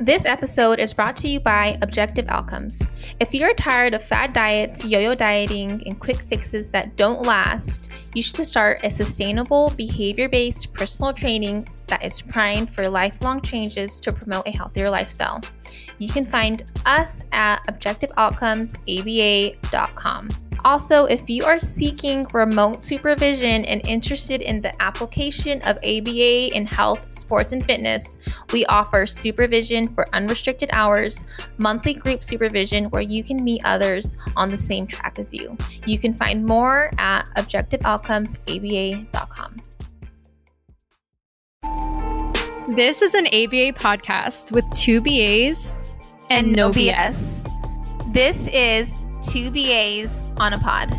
This episode is brought to you by Objective Outcomes. If you're tired of fad diets, yo yo dieting, and quick fixes that don't last, you should start a sustainable, behavior based personal training that is primed for lifelong changes to promote a healthier lifestyle. You can find us at objectiveoutcomesaba.com. Also, if you are seeking remote supervision and interested in the application of ABA in health, sports, and fitness, we offer supervision for unrestricted hours, monthly group supervision where you can meet others on the same track as you. You can find more at objectiveoutcomesaba.com. This is an ABA podcast with two BAs and, and no BS. BS. This is two BAs on a pod.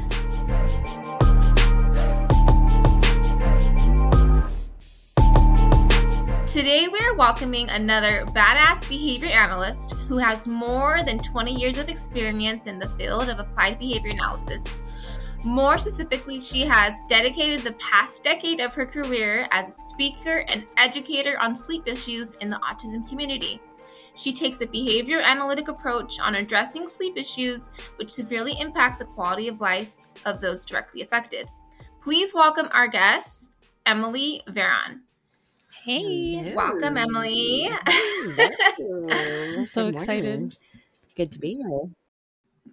Today, we are welcoming another badass behavior analyst who has more than 20 years of experience in the field of applied behavior analysis. More specifically, she has dedicated the past decade of her career as a speaker and educator on sleep issues in the autism community. She takes a behavior analytic approach on addressing sleep issues which severely impact the quality of life of those directly affected. Please welcome our guest, Emily Varon. Hey. Hello. Welcome, Emily. I'm so Good excited. Good to be here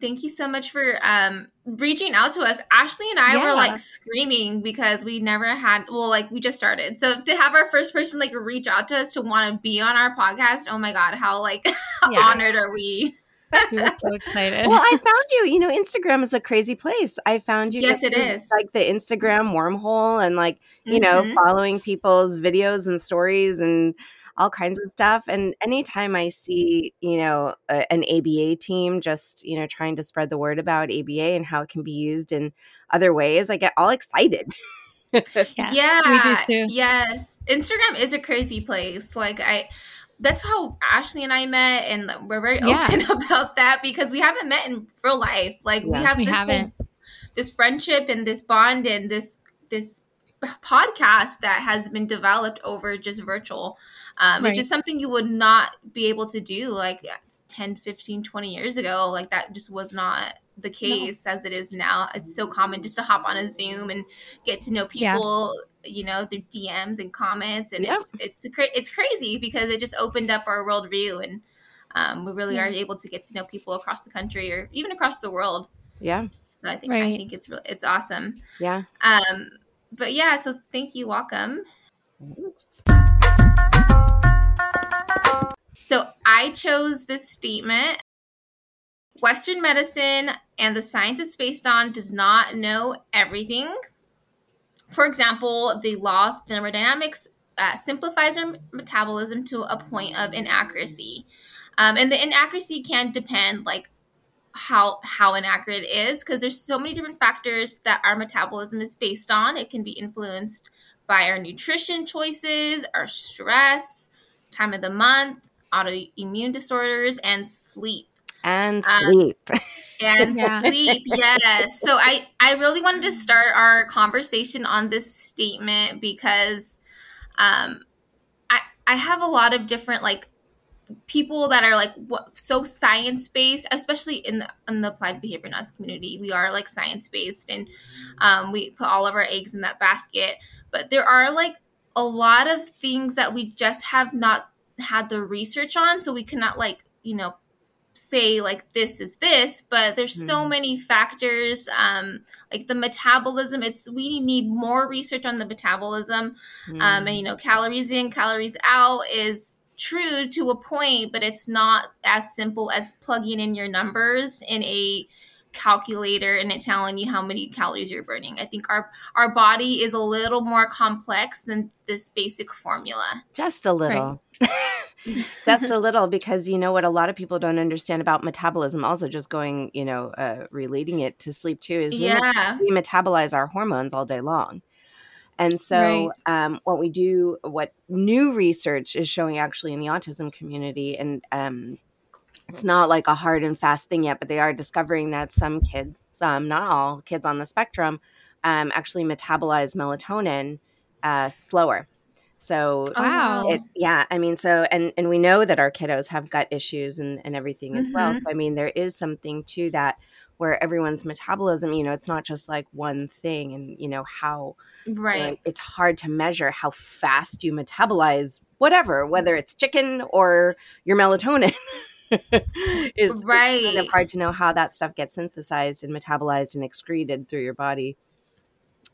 thank you so much for um, reaching out to us. Ashley and I yeah. were like screaming because we never had, well, like we just started. So to have our first person like reach out to us to want to be on our podcast, oh my God, how like yeah. honored are we? we were so excited. Well, I found you. You know, Instagram is a crazy place. I found you. Yes, it is. Like the Instagram wormhole and like, you mm-hmm. know, following people's videos and stories and all kinds of stuff. And anytime I see, you know, a, an ABA team just, you know, trying to spread the word about ABA and how it can be used in other ways, I get all excited. yes, yeah, Yes. Instagram is a crazy place. Like I that's how Ashley and I met, and we're very yeah. open about that because we haven't met in real life. Like yeah, we have we this, haven't. Whole, this friendship and this bond and this this podcast that has been developed over just virtual um, right. which is something you would not be able to do like 10 15 20 years ago like that just was not the case no. as it is now it's so common just to hop on a zoom and get to know people yeah. you know through dms and comments and yep. it's it's cra- it's crazy because it just opened up our worldview and um, we really yeah. are able to get to know people across the country or even across the world yeah so i think right. i think it's really it's awesome yeah um but yeah so thank you welcome so I chose this statement Western medicine and the science it's based on does not know everything. For example, the law of thermodynamics uh, simplifies our metabolism to a point of inaccuracy. Um, and the inaccuracy can depend like how how inaccurate it is because there's so many different factors that our metabolism is based on. It can be influenced by our nutrition choices, our stress, time of the month, autoimmune disorders, and sleep. And um, sleep. Um, and yeah. sleep, yes. So I, I really wanted to start our conversation on this statement because um, I, I have a lot of different like people that are like what, so science based, especially in the in the applied behavior analysis community. We are like science based, and um, we put all of our eggs in that basket. But there are like a lot of things that we just have not had the research on so we cannot like you know say like this is this but there's mm. so hmm. many factors um like the metabolism it's we need more research on the metabolism mm. um and you know calories in calories out is true to a point but it's not as simple as plugging in your numbers in a calculator and it telling you how many calories you're burning. I think our our body is a little more complex than this basic formula. Just a little. Right. just a little because you know what a lot of people don't understand about metabolism also just going you know uh, relating it to sleep too is we, yeah. we metabolize our hormones all day long and so right. um, what we do what new research is showing actually in the autism community and um, it's not like a hard and fast thing yet, but they are discovering that some kids, some, not all kids on the spectrum, um, actually metabolize melatonin uh, slower. So wow, it, yeah, I mean, so and and we know that our kiddos have gut issues and and everything as mm-hmm. well. So, I mean, there is something to that where everyone's metabolism, you know, it's not just like one thing, and you know how right you it's hard to measure how fast you metabolize whatever, whether it's chicken or your melatonin. is right. kind of hard to know how that stuff gets synthesized and metabolized and excreted through your body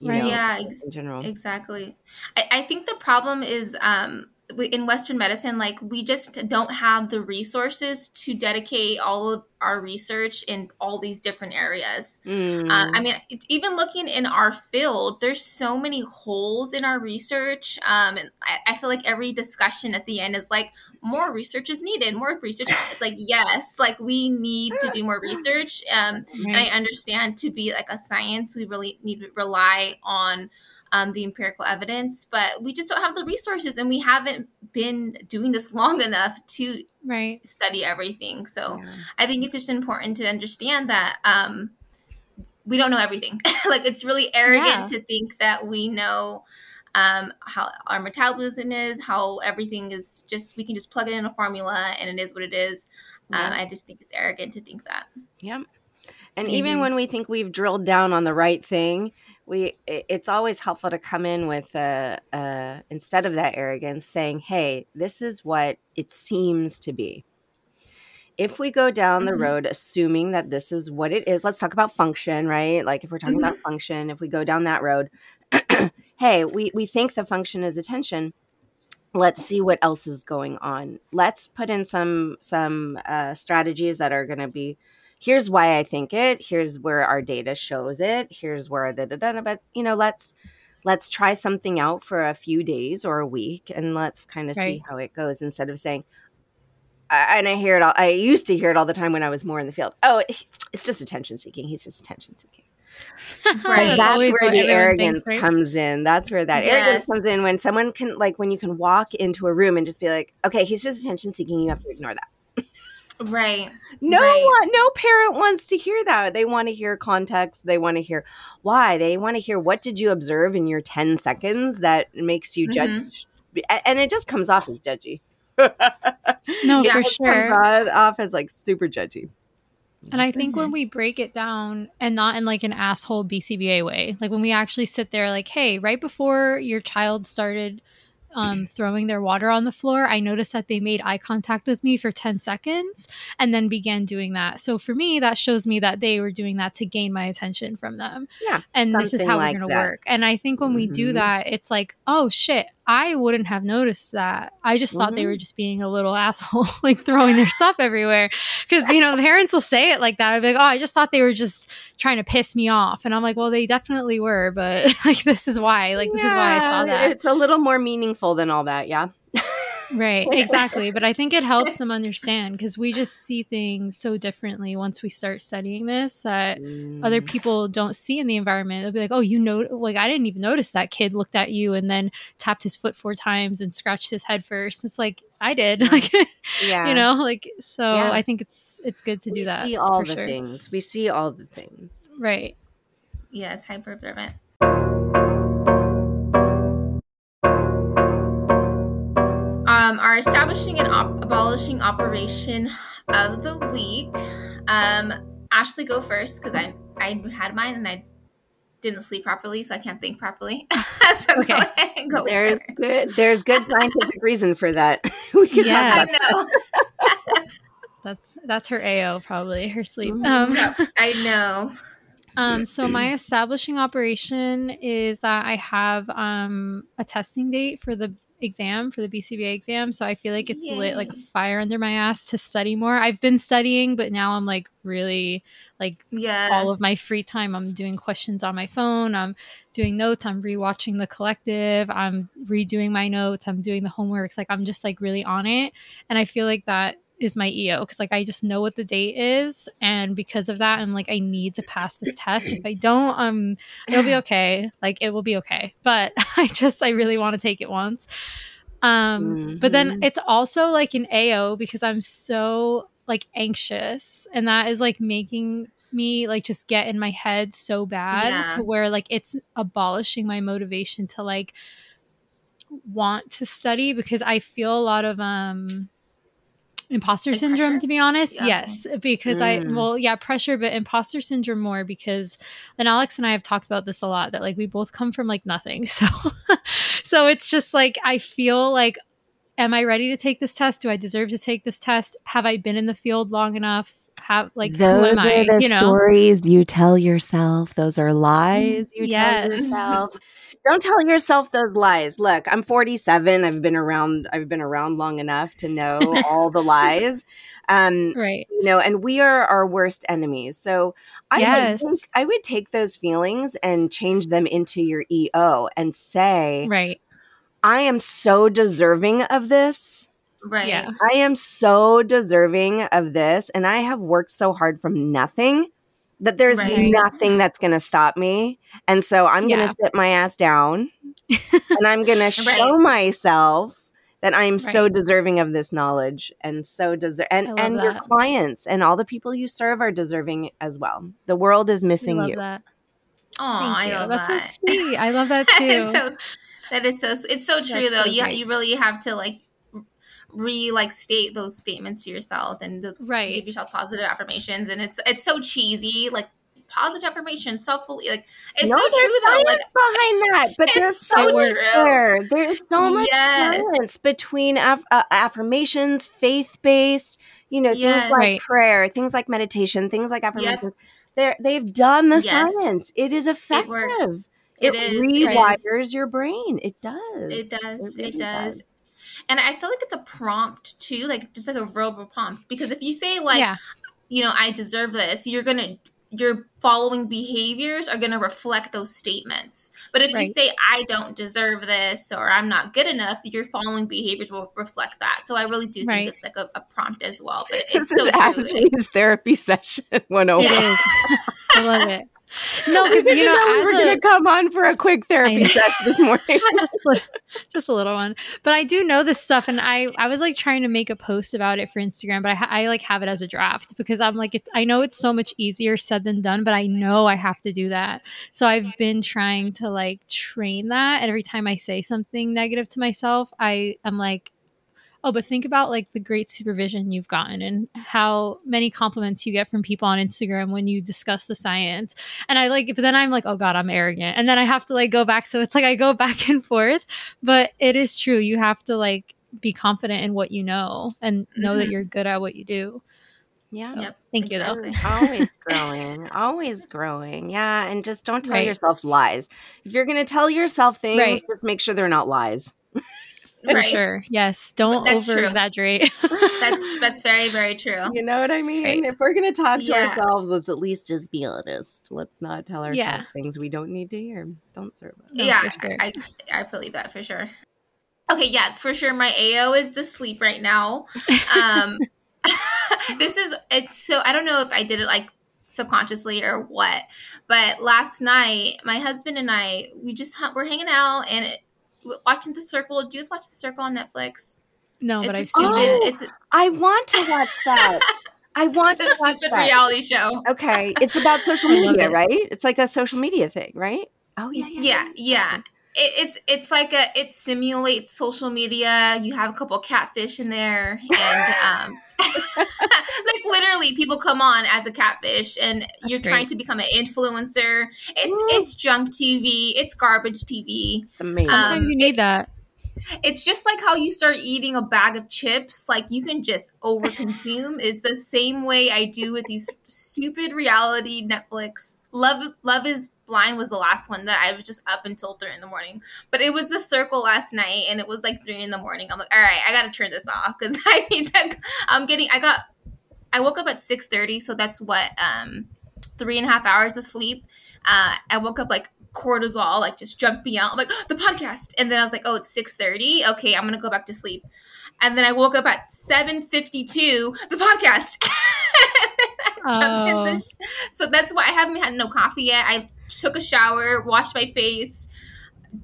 right. Know, yeah, ex- in general. Exactly. I, I think the problem is um, in Western medicine, like we just don't have the resources to dedicate all of our research in all these different areas. Mm. Uh, I mean, even looking in our field, there's so many holes in our research. Um, and I, I, feel like every discussion at the end is like, more research is needed. More research. It's like, yes, like we need to do more research. Um. And I understand to be like a science, we really need to rely on um, the empirical evidence, but we just don't have the resources and we haven't been doing this long enough to right. study everything. So yeah. I think it's just important to understand that um, we don't know everything. like it's really arrogant yeah. to think that we know um, how our metabolism is, how everything is just, we can just plug it in a formula and it is what it is. Yeah. Um, I just think it's arrogant to think that. Yep. And mm-hmm. even when we think we've drilled down on the right thing, we it's always helpful to come in with a, a instead of that arrogance saying hey this is what it seems to be if we go down the mm-hmm. road assuming that this is what it is let's talk about function right like if we're talking mm-hmm. about function if we go down that road hey we we think the function is attention let's see what else is going on let's put in some some uh, strategies that are going to be here's why I think it. Here's where our data shows it. Here's where the da, da, da, but you know, let's let's try something out for a few days or a week and let's kind of right. see how it goes instead of saying I, and I hear it all I used to hear it all the time when I was more in the field. Oh, it's just attention seeking. He's just attention seeking. right. That's where the arrogance thinks, right? comes in. That's where that yes. arrogance comes in when someone can like when you can walk into a room and just be like, okay, he's just attention seeking. You have to ignore that. Right. No right. one, no parent wants to hear that. They want to hear context. They want to hear why. They want to hear what did you observe in your 10 seconds that makes you mm-hmm. judge. And it just comes off as judgy. no, yeah, for sure. Comes off as like super judgy. And I think mm-hmm. when we break it down and not in like an asshole BCBA way, like when we actually sit there, like, hey, right before your child started um, throwing their water on the floor, I noticed that they made eye contact with me for 10 seconds and then began doing that. So for me, that shows me that they were doing that to gain my attention from them. Yeah. And this is how like we're going to work. And I think when mm-hmm. we do mm-hmm. that, it's like, oh shit, I wouldn't have noticed that. I just thought mm-hmm. they were just being a little asshole, like throwing their stuff everywhere. Because, you know, parents will say it like that. I'd be like, oh, I just thought they were just trying to piss me off. And I'm like, well, they definitely were, but like, this is why. Like, this yeah, is why I saw that. It's a little more meaningful than all that. Yeah. Right, exactly. but I think it helps them understand because we just see things so differently once we start studying this that mm. other people don't see in the environment. They'll be like, oh, you know, like I didn't even notice that kid looked at you and then tapped his foot four times and scratched his head first. It's like, I did. like, yeah. you know, like, so yeah. I think it's, it's good to we do that. see all the sure. things. We see all the things. Right. Yes, hyper observant. Um, our establishing and op- abolishing operation of the week. Um, Ashley, go first because I I had mine and I didn't sleep properly, so I can't think properly. so okay. go ahead go there's first. good. There's good scientific reason for that. we can yeah, I know. that's that's her AO probably her sleep. Mm-hmm. Um, no, I know. Um, so my establishing operation is that I have um, a testing date for the exam for the BCBA exam. So I feel like it's Yay. lit like a fire under my ass to study more. I've been studying, but now I'm like really like yes. all of my free time. I'm doing questions on my phone. I'm doing notes. I'm rewatching the collective. I'm redoing my notes. I'm doing the homeworks. Like I'm just like really on it. And I feel like that is my EO because like I just know what the date is, and because of that, I'm like I need to pass this test. If I don't, um, it'll be okay. Like it will be okay. But I just I really want to take it once. Um, mm-hmm. but then mm-hmm. it's also like an AO because I'm so like anxious, and that is like making me like just get in my head so bad yeah. to where like it's abolishing my motivation to like want to study because I feel a lot of um imposter like syndrome pressure? to be honest? Yeah, yes because mm. i well yeah pressure but imposter syndrome more because and alex and i have talked about this a lot that like we both come from like nothing. So so it's just like i feel like am i ready to take this test? Do i deserve to take this test? Have i been in the field long enough? Have like those are I, the you know? stories you tell yourself. Those are lies you yes. tell yourself don't tell yourself those lies. Look, I'm 47. I've been around. I've been around long enough to know all the lies. Um, right. You know, and we are our worst enemies. So I yes. would think, I would take those feelings and change them into your EO and say, right. I am so deserving of this. Right. Yeah. I am so deserving of this. And I have worked so hard from nothing that there's right. nothing that's going to stop me. And so I'm going to sit my ass down and I'm going to show myself that I'm right. so deserving of this knowledge and so deserve and and that. your clients and all the people you serve are deserving as well. The world is missing you. That. Oh, I love That's that. so sweet. I love that too. so that is so it's so true That's though. So you you really have to like re like state those statements to yourself and those right. give yourself positive affirmations. And it's it's so cheesy like positive affirmation self belief like it's no, so true though like, behind that but there's so, so much there. There's so much yes. balance between af- uh, affirmations faith based you know yes. things like right. prayer things like meditation things like affirmations. Yep. they're they've done the yes. science. It is effective. It, it is, rewires it your brain. It does. It does. It, really it does. does and I feel like it's a prompt too, like just like a verbal prompt. Because if you say like, yeah. you know, I deserve this, you're gonna your following behaviors are going to reflect those statements. But if right. you say, I don't deserve this or I'm not good enough, your following behaviors will reflect that. So I really do think right. it's like a, a, prompt as well. But it's this so is true. therapy session 101. Yeah. I love it. No, because you know, know we were going to come on for a quick therapy session this morning, just, a, just, a, little one. But I do know this stuff, and I I was like trying to make a post about it for Instagram, but I, I like have it as a draft because I'm like it's I know it's so much easier said than done, but I know I have to do that. So I've been trying to like train that, and every time I say something negative to myself, I am like oh, but think about like the great supervision you've gotten and how many compliments you get from people on Instagram when you discuss the science. And I like, but then I'm like, oh God, I'm arrogant. And then I have to like go back. So it's like I go back and forth. But it is true. You have to like be confident in what you know and know mm-hmm. that you're good at what you do. Yeah. So, yep. Thank exactly. you though. always growing. Always growing. Yeah. And just don't tell right. yourself lies. If you're going to tell yourself things, right. just make sure they're not lies. For right. sure. Yes. Don't over exaggerate. that's that's very, very true. You know what I mean? Right. If we're gonna talk to yeah. ourselves, let's at least just be honest. Let's not tell ourselves yeah. things we don't need to hear. Don't serve us. No, yeah, sure. I, I believe that for sure. Okay, yeah, for sure. My AO is the sleep right now. Um this is it's so I don't know if I did it like subconsciously or what, but last night my husband and I we just we're hanging out and it, watching The Circle. Do you guys watch The Circle on Netflix? No, it's but I stupid. Oh, it's a, I want to watch that. I want it's to watch that reality show. Okay, it's about social media, it. right? It's like a social media thing, right? Oh yeah, yeah, yeah. yeah. It, it's it's like a it simulates social media. You have a couple catfish in there, and um, like literally, people come on as a catfish, and That's you're great. trying to become an influencer. It's Ooh. it's junk TV. It's garbage TV. It's amazing. Um, Sometimes you need that. It's just like how you start eating a bag of chips. Like you can just overconsume. is the same way I do with these stupid reality Netflix. Love Love is Blind was the last one that I was just up until three in the morning. But it was the circle last night and it was like three in the morning. I'm like, all right, I gotta turn this off because I need to I'm getting I got I woke up at six thirty, so that's what, um three and a half hours of sleep. Uh I woke up like cortisol, like just jumping out. I'm like, oh, the podcast. And then I was like, oh, it's 6:30. Okay, I'm gonna go back to sleep. And then I woke up at 7:52, the podcast. oh. sh- so that's why I haven't had no coffee yet. I took a shower, washed my face,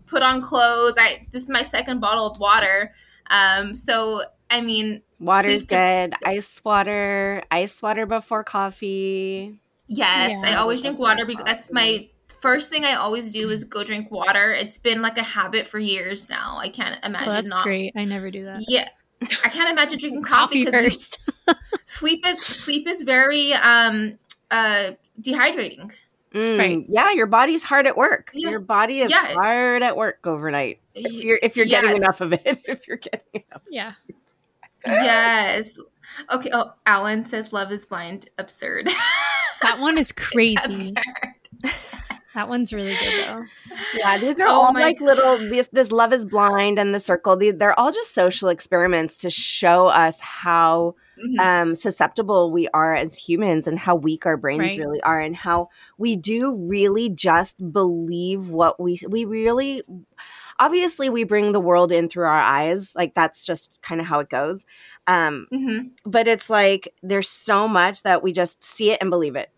put on clothes. I this is my second bottle of water. Um, so I mean, water's good. Ice water, ice water before coffee. Yes, yeah, I always drink water because that's my first thing I always do is go drink water. It's been like a habit for years now. I can't imagine. Oh, that's not. great. I never do that. Yeah, I can't imagine drinking coffee, coffee first. sleep is sleep is very um uh dehydrating. Mm, right. Yeah, your body's hard at work. Yeah. Your body is yeah. hard at work overnight. If you're if you're yeah, getting enough of it. If you're getting enough. Yeah. yes. Okay. Oh, Alan says love is blind. Absurd. That one is crazy. That one's really good though. Yeah, these are oh all like God. little this this love is blind and the circle. They're all just social experiments to show us how mm-hmm. um, susceptible we are as humans and how weak our brains right. really are and how we do really just believe what we we really obviously we bring the world in through our eyes like that's just kind of how it goes um, mm-hmm. but it's like there's so much that we just see it and believe it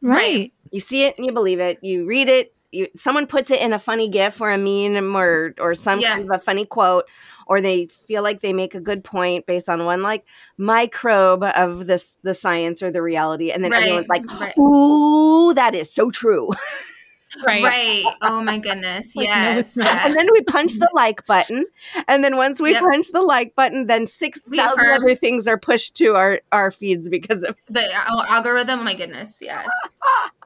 right you see it and you believe it you read it you, someone puts it in a funny gif or a meme or or some yeah. kind of a funny quote or they feel like they make a good point based on one like microbe of this the science or the reality and then right. everyone's like right. ooh that is so true Right. Right. Oh my goodness. like, yes, no, yes, And then we punch the like button. And then once we yep. punch the like button, then 6,000 other things are pushed to our, our feeds because of the algorithm. Oh my goodness. Yes.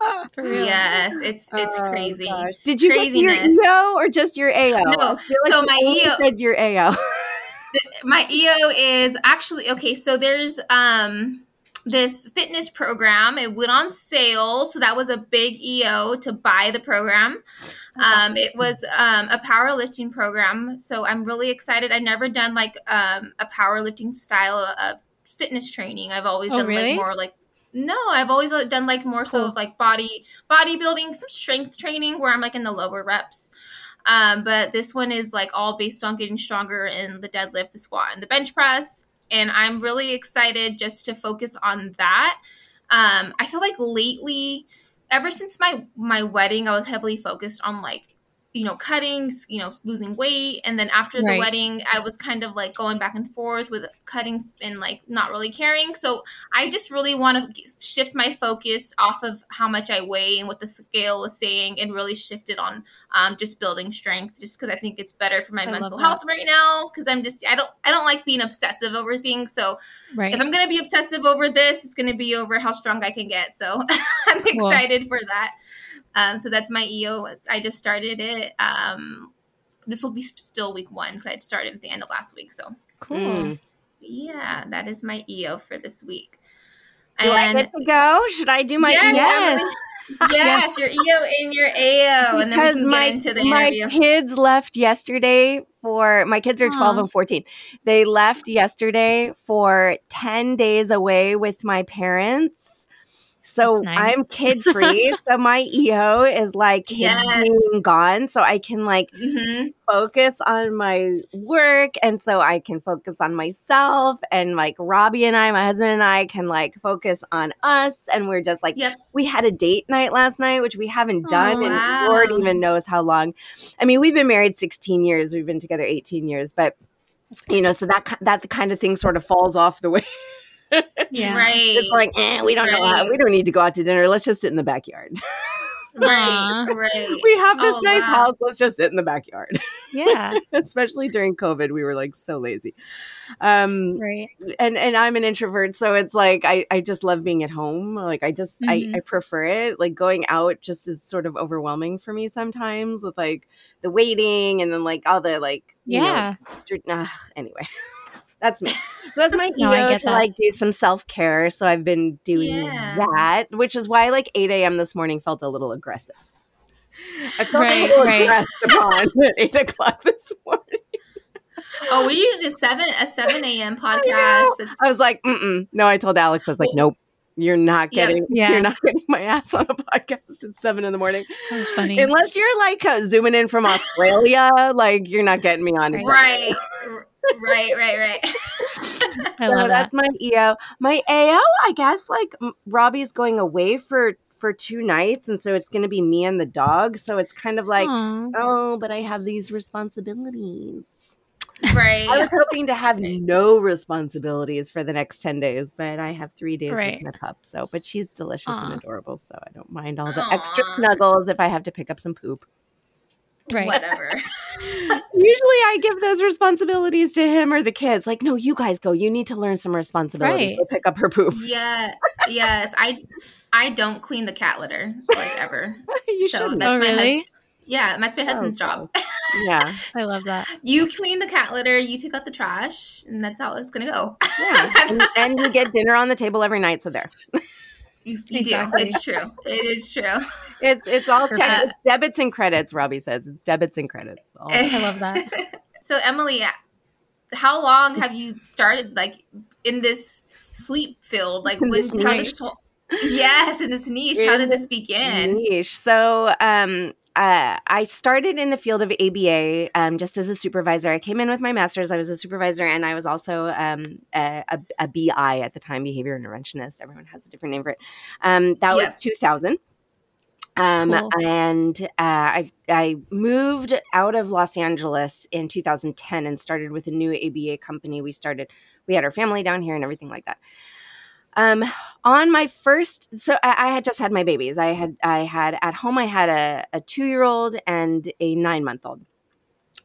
yes. It's it's oh, crazy. Gosh. Did you Craziness. get your EO or just your AO? No. Like so my EO said your AO. my EO is actually okay. So there's um this fitness program. It went on sale, so that was a big EO to buy the program. Um, awesome. It was um, a powerlifting program, so I'm really excited. I've never done like um, a powerlifting style of fitness training. I've always oh, done really? like more like no, I've always done like more cool. so of like body bodybuilding, some strength training where I'm like in the lower reps. Um, but this one is like all based on getting stronger in the deadlift, the squat, and the bench press and I'm really excited just to focus on that. Um, I feel like lately, ever since my my wedding, I was heavily focused on like you know, cutting, you know, losing weight. And then after right. the wedding, I was kind of like going back and forth with cutting and like not really caring. So I just really want to shift my focus off of how much I weigh and what the scale was saying and really shift it on um, just building strength just because I think it's better for my I mental health right now. Cause I'm just, I don't, I don't like being obsessive over things. So right. if I'm going to be obsessive over this, it's going to be over how strong I can get. So I'm excited cool. for that. Um, so that's my EO. I just started it. Um, this will be still week one because I started at the end of last week. So cool. Mm. Yeah, that is my EO for this week. Do and I get to go? Should I do my yes, yes. yes, your EO and your AO, and then we can my, get into the interview. My kids left yesterday for my kids are 12 Aww. and 14. They left yesterday for 10 days away with my parents so nice. I'm kid free. so my EO is like yes. gone. So I can like mm-hmm. focus on my work. And so I can focus on myself. And like Robbie and I, my husband and I can like focus on us. And we're just like, yep. we had a date night last night, which we haven't done. Oh, and wow. Lord even knows how long. I mean, we've been married 16 years, we've been together 18 years, but you know, so that that the kind of thing sort of falls off the way yeah. Right. It's like, eh, we don't right. know. How, we don't need to go out to dinner. Let's just sit in the backyard. right. Right. We have this oh, nice wow. house. Let's just sit in the backyard. Yeah. Especially during COVID, we were like so lazy. Um, right. And and I'm an introvert, so it's like I I just love being at home. Like I just mm-hmm. I I prefer it. Like going out just is sort of overwhelming for me sometimes with like the waiting and then like all the like yeah. Know, street, nah, anyway. That's me. So that's my ego no, to that. like do some self care. So I've been doing yeah. that, which is why like 8 a.m. this morning felt a little aggressive. I felt right, a right. aggressive upon at 8 o'clock this morning. Oh, we used a seven a seven a.m. podcast. I, I, was like, Mm-mm. no. I told Alex, I was like, nope. You're not getting, yeah. you're not getting my ass on a podcast at seven in the morning. That's funny. Unless you're like uh, zooming in from Australia, like you're not getting me on. Right right, right, right. I love so that. That's my EO. My AO, I guess, like Robbie's going away for for two nights, and so it's going to be me and the dog. So it's kind of like, Aww. oh, but I have these responsibilities. Right. I was hoping to have no responsibilities for the next 10 days, but I have three days Right. with my pup. So, but she's delicious Aw. and adorable. So I don't mind all the extra snuggles if I have to pick up some poop. Right. Whatever. Usually I give those responsibilities to him or the kids. Like, no, you guys go. You need to learn some responsibility. Right. Go pick up her poop. yeah. Yes. I I don't clean the cat litter like ever. you So should. that's oh, my really? husband. Yeah, that's my oh, husband's job. Yeah. I love that. You clean the cat litter, you take out the trash, and that's how it's gonna go. Yeah. and, and you get dinner on the table every night. So there. You, you Exactly. do. It's true. It is true. It's it's all it's debits and credits, Robbie says. It's debits and credits. All- I love that. so Emily, how long have you started like in this sleep field? Like In this how did this whole, Yes, in this niche. How did this this begin? niche. So um, uh, I started in the field of ABA um, just as a supervisor. I came in with my master's. I was a supervisor, and I was also um, a, a, a BI at the time, behavior interventionist. Everyone has a different name for it. Um, that Yeah. was 2000. Um, Cool. and uh, I, I moved out of Los Angeles in 2010 and started with a new ABA company. We started, we had our family down here and everything like that. Um, on my first, so I, I had just had my babies. I had, I had at home, I had a, a two year old and a nine month old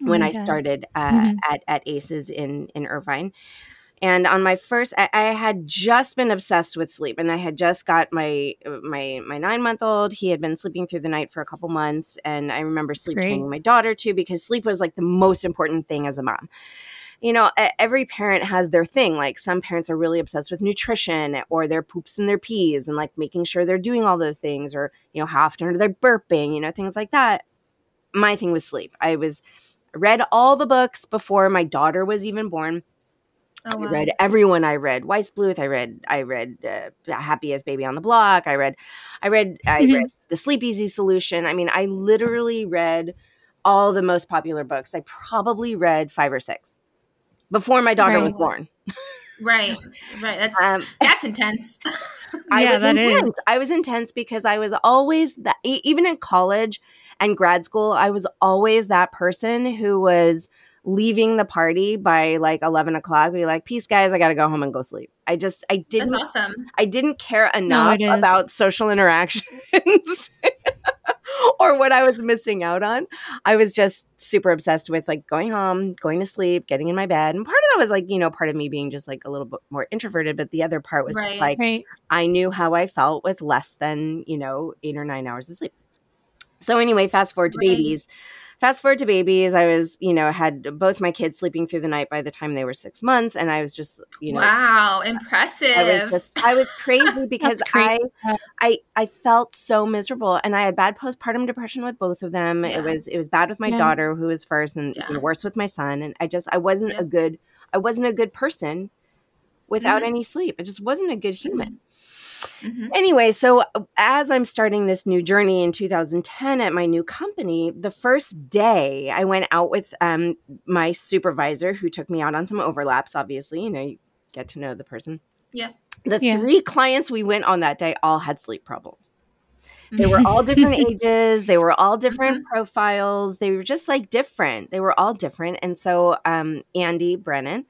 Oh when I God. started uh, Mhm. at, at ACEs in, in Irvine. And on my first, I, I had just been obsessed with sleep, and I had just got my my my nine month old. He had been sleeping through the night for a couple months, and I remember sleep Great. training my daughter too because sleep was like the most important thing as a mom. You know, every parent has their thing. Like some parents are really obsessed with nutrition, or their poops and their peas, and like making sure they're doing all those things, or you know, how often are they burping? You know, things like that. My thing was sleep. I was read all the books before my daughter was even born. Oh, I read everyone. I read Weissbluth. I read I read uh, Happiest Baby on the Block. I read I read I read The Sleep Easy Solution. I mean, I literally read all the most popular books. I probably read five or six before my daughter was born. Right. Right. That's Um, that's intense. I Yeah, was that is. intense. I was intense because I was always that. e- Even in college and grad school, I was always that person who was leaving the party by like eleven o'clock. Be like, "Peace, guys. I got to go home and go sleep." I just I didn't That's awesome. I didn't care enough it is. about social interactions or what I was missing out on. I was just super obsessed with like going home, going to sleep, getting in my bed. And part of that was like, you know, part of me being just like a little bit more introverted, but the other part was Right. like Right. I knew how I felt with less than, you know, eight or nine hours of sleep. So anyway, fast forward to Right. babies. Fast forward to babies, I was, you know, had both my kids sleeping through the night by the time they were six months, and I was just, you know, wow, impressive. I was just I was crazy because I crazy. I I felt so miserable and I had bad postpartum depression with both of them. Yeah. It was it was bad with my Yeah. daughter who was first and Yeah. worse with my son and I just I wasn't Yeah. a good I wasn't a good person without Mhm. any sleep. I just wasn't a good human. Mhm. Anyway, so as I'm starting this new journey in 2010 at my new company, the first day I went out with um, my supervisor who took me out on some overlaps. Obviously, you know, you get to know the person. Yeah. The Yeah. three clients we went on that day all had sleep problems. They were all different ages. They were all different profiles. They were just like different. They were all different. And so, um, Andy Brennan,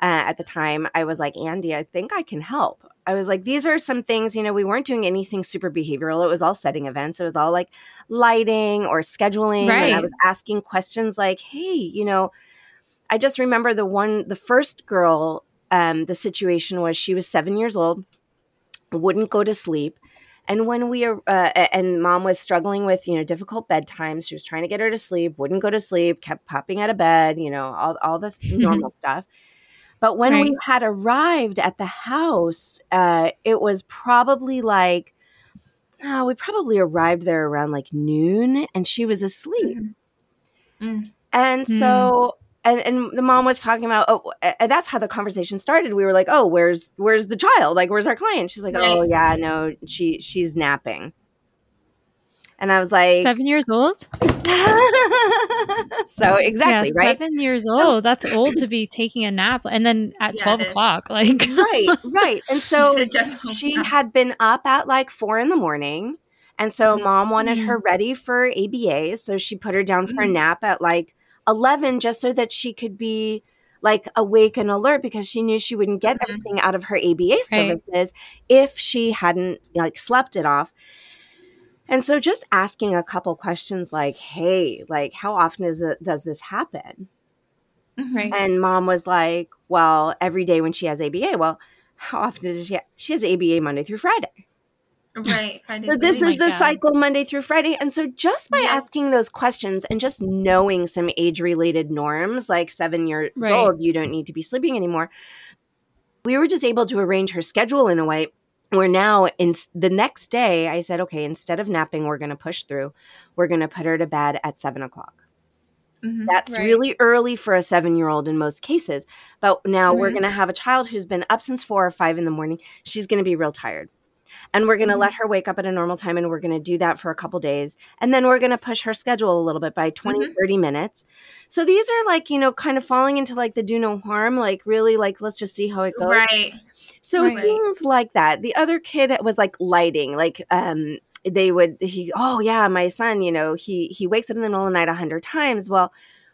uh, at the time, I was like, Andy, I think I can help. I was like, these are some things, you know, we weren't doing anything super behavioral. It was all setting events. It was all like lighting or scheduling. And I was asking questions like, hey, you know, I just remember the one, the first girl, um, the situation was she was seven years old, wouldn't go to sleep. And when we uh, and mom was struggling with you know difficult bedtimes, she was trying to get her to sleep, wouldn't go to sleep, kept popping out of bed, you know all all the normal stuff. But when we had arrived at the house, uh, it was probably like oh, we probably arrived there around like noon, and she was asleep. Mm. And Mm. so, and, and the mom was talking about, oh, that's how the conversation started. We were like, oh, where's where's the child? Like, where's our client? She's like, oh yeah, no, she she's napping. And I was like, Seven years old? so exactly yeah, right, Seven years old. That's old to be taking a nap. And then at Yeah, 12 o'clock, like, right, right. And so just she up. had been up at like four in the morning. And so Mhm. mom wanted her Mm. ready for ABA. So she put her down for a Mhm. nap at like 11 just so that she could be like awake and alert because she knew she wouldn't get mm-hmm. everything out of her ABA services if she hadn't like slept it off. And so just asking a couple questions like, hey, like how often is it does this happen? Mm-hmm. Right. And mom was like, well, every day when she has ABA. Well, how often does she have? She has ABA Monday through Friday. Right. so this is the cycle Monday through Friday. And so just by yes. asking those questions and just knowing some age related norms, like seven years right. old, you don't need to be sleeping anymore. We were just able to arrange her schedule in a way where now in the next day I said, okay, instead of napping, we're going to push through. We're going to put her to bed at seven o'clock. Mm-hmm, That's right. really early for a seven year old in most cases. But now mm-hmm. we're going to have a child who's been up since four or five in the morning. She's going to be real tired and we're going to mm-hmm. let her wake up at a normal time and we're going to do that for a couple days and then we're going to push her schedule a little bit by 20 mm-hmm. 30 minutes so these are like you know kind of falling into like the do no harm like really like let's just see how it goes right so right. things like that the other kid was like lighting like um they would he oh yeah my son you know he he wakes up in the middle of the night a hundred times well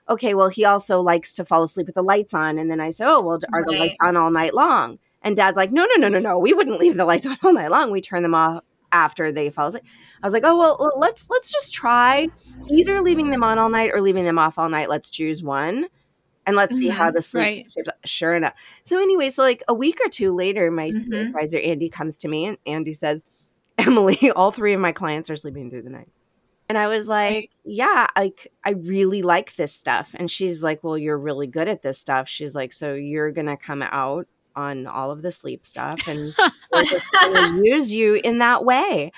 okay well he also likes to fall asleep with the lights on and then i say oh well are right. the lights on all night long and dad's like, no, no, no, no, no. We wouldn't leave the lights on all night long. We turn them off after they fall asleep. I was like, oh well, let's let's just try either leaving them on all night or leaving them off all night. Let's choose one. And let's see mm-hmm. how the sleep right. Sure enough. So anyway, so like a week or two later, my mm-hmm. supervisor Andy comes to me and Andy says, Emily, all three of my clients are sleeping through the night. And I was like, yeah, like I really like this stuff. And she's like, well, you're really good at this stuff. She's like, so you're going to come out on all of the sleep stuff and use you in that way.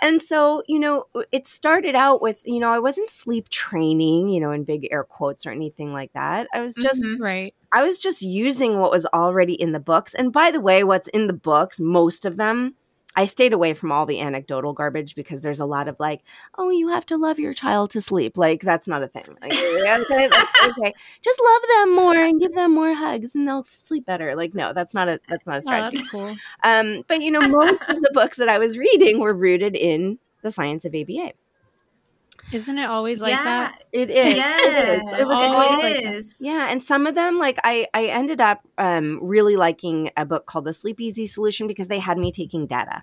And so, you know, it started out with, you know, I wasn't sleep training, you know, in big air quotes or anything like that. I was just, mm-hmm, right. I was just using what was already in the books. And by the way, what's in the books, most of them I stayed away from all the anecdotal garbage because there's a lot of like, oh, you have to love your child to sleep. Like that's not a thing. Like, okay, okay, just love them more and give them more hugs, and they'll sleep better. Like no, that's not a that's not a strategy. Oh, cool. Um, but you know, most of the books that I was reading were rooted in the science of ABA. Isn't it always like yeah. that? It is. Yes. It is. It, was it is. yeah, and some of them, like I, I ended up um, really liking a book called The Sleep Easy Solution because they had me taking data.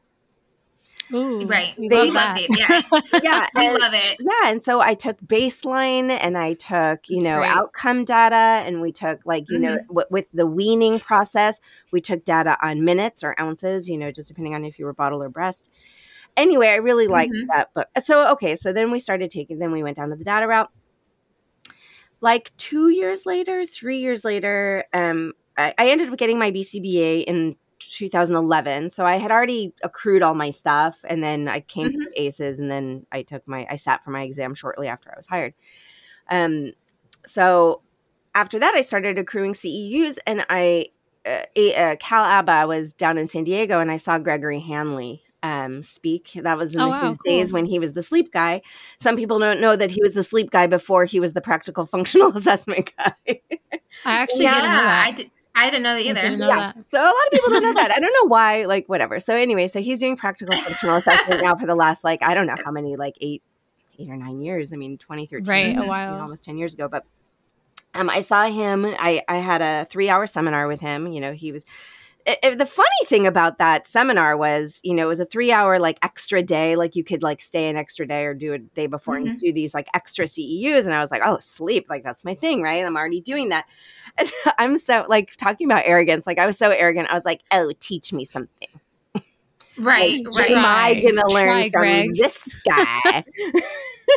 Ooh, right. They loved it. Yeah. yeah. we love it. Yeah. And so I took baseline and I took, you That's know, great. outcome data and we took like, you mm-hmm. know, w- with the weaning process, we took data on minutes or ounces, you know, just depending on if you were bottle or breast anyway, I really liked mm-hmm. that book. So okay, so then we started taking. Then we went down to the data route. Like two years later, three years later, um, I, I ended up getting my BCBA in 2011. So I had already accrued all my stuff, and then I came mm-hmm. to ACEs, and then I took my I sat for my exam shortly after I was hired. Um, so after that, I started accruing CEUs, and I uh, uh, Cal ABA was down in San Diego, and I saw Gregory Hanley um, speak. That was in oh, wow, his cool. days when he was the sleep guy. Some people don't know that he was the sleep guy before he was the practical functional assessment guy. I actually yeah, didn't know that. I, did, I didn't know that either. Know yeah. That. So a lot of people don't know that. I don't know why, like whatever. So anyway, so he's doing practical functional assessment now for the last like I don't know how many like eight eight or nine years. I mean, 2013, right? A while, you know, almost 10 years ago. But um, I saw him. I I had a three hour seminar with him. You know, he was it, the funny thing about that seminar was, you know, it was a three hour like extra day. Like you could like stay an extra day or do a day before mm-hmm. and do these like extra CEUs. And I was like, oh, sleep, like that's my thing, right? I'm already doing that. And I'm so like talking about arrogance. Like I was so arrogant. I was like, oh, teach me something. Right, like, right. Am I gonna learn Try, from Greg. this guy?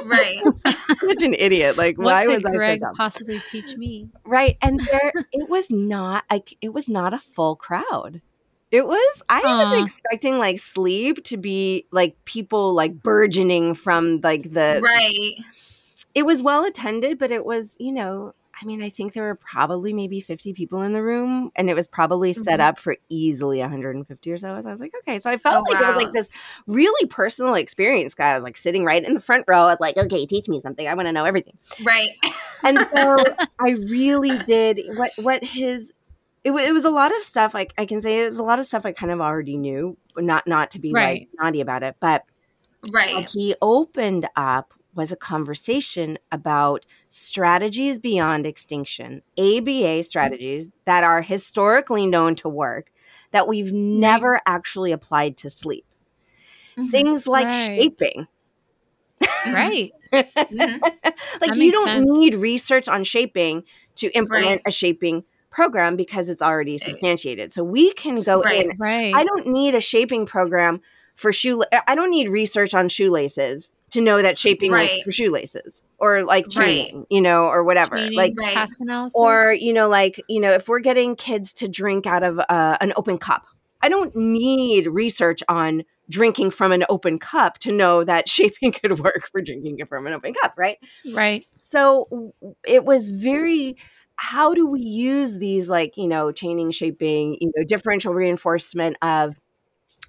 right. Such an idiot. Like, what why was Greg I so possibly teach me? Right. And there, it was not like it was not a full crowd. It was. I uh. was expecting like sleep to be like people like burgeoning from like the right. It was well attended, but it was you know I mean, I think there were probably maybe 50 people in the room, and it was probably set mm-hmm. up for easily 150 or so. So I was like, okay. So I felt oh, like wow. it was like this really personal experience. Guy, I was like sitting right in the front row. I was like, okay, teach me something. I want to know everything. Right. and so I really did what what his. It, it was a lot of stuff. Like I can say, it's a lot of stuff I kind of already knew. Not not to be right. like naughty about it, but right. he opened up was a conversation about strategies beyond extinction, ABA strategies that are historically known to work that we've never actually applied to sleep. Mm-hmm. Things like right. shaping. Right. mm-hmm. like you don't sense. need research on shaping to implement right. a shaping program because it's already substantiated. So we can go right, in. Right. I don't need a shaping program for shoe. I don't need research on shoelaces to know that shaping right. works for shoelaces or like training, right. you know, or whatever. Training, like right. or you know, like you know, if we're getting kids to drink out of uh, an open cup, I don't need research on drinking from an open cup to know that shaping could work for drinking it from an open cup, right? Right. So it was very how do we use these like, you know, chaining, shaping, you know, differential reinforcement of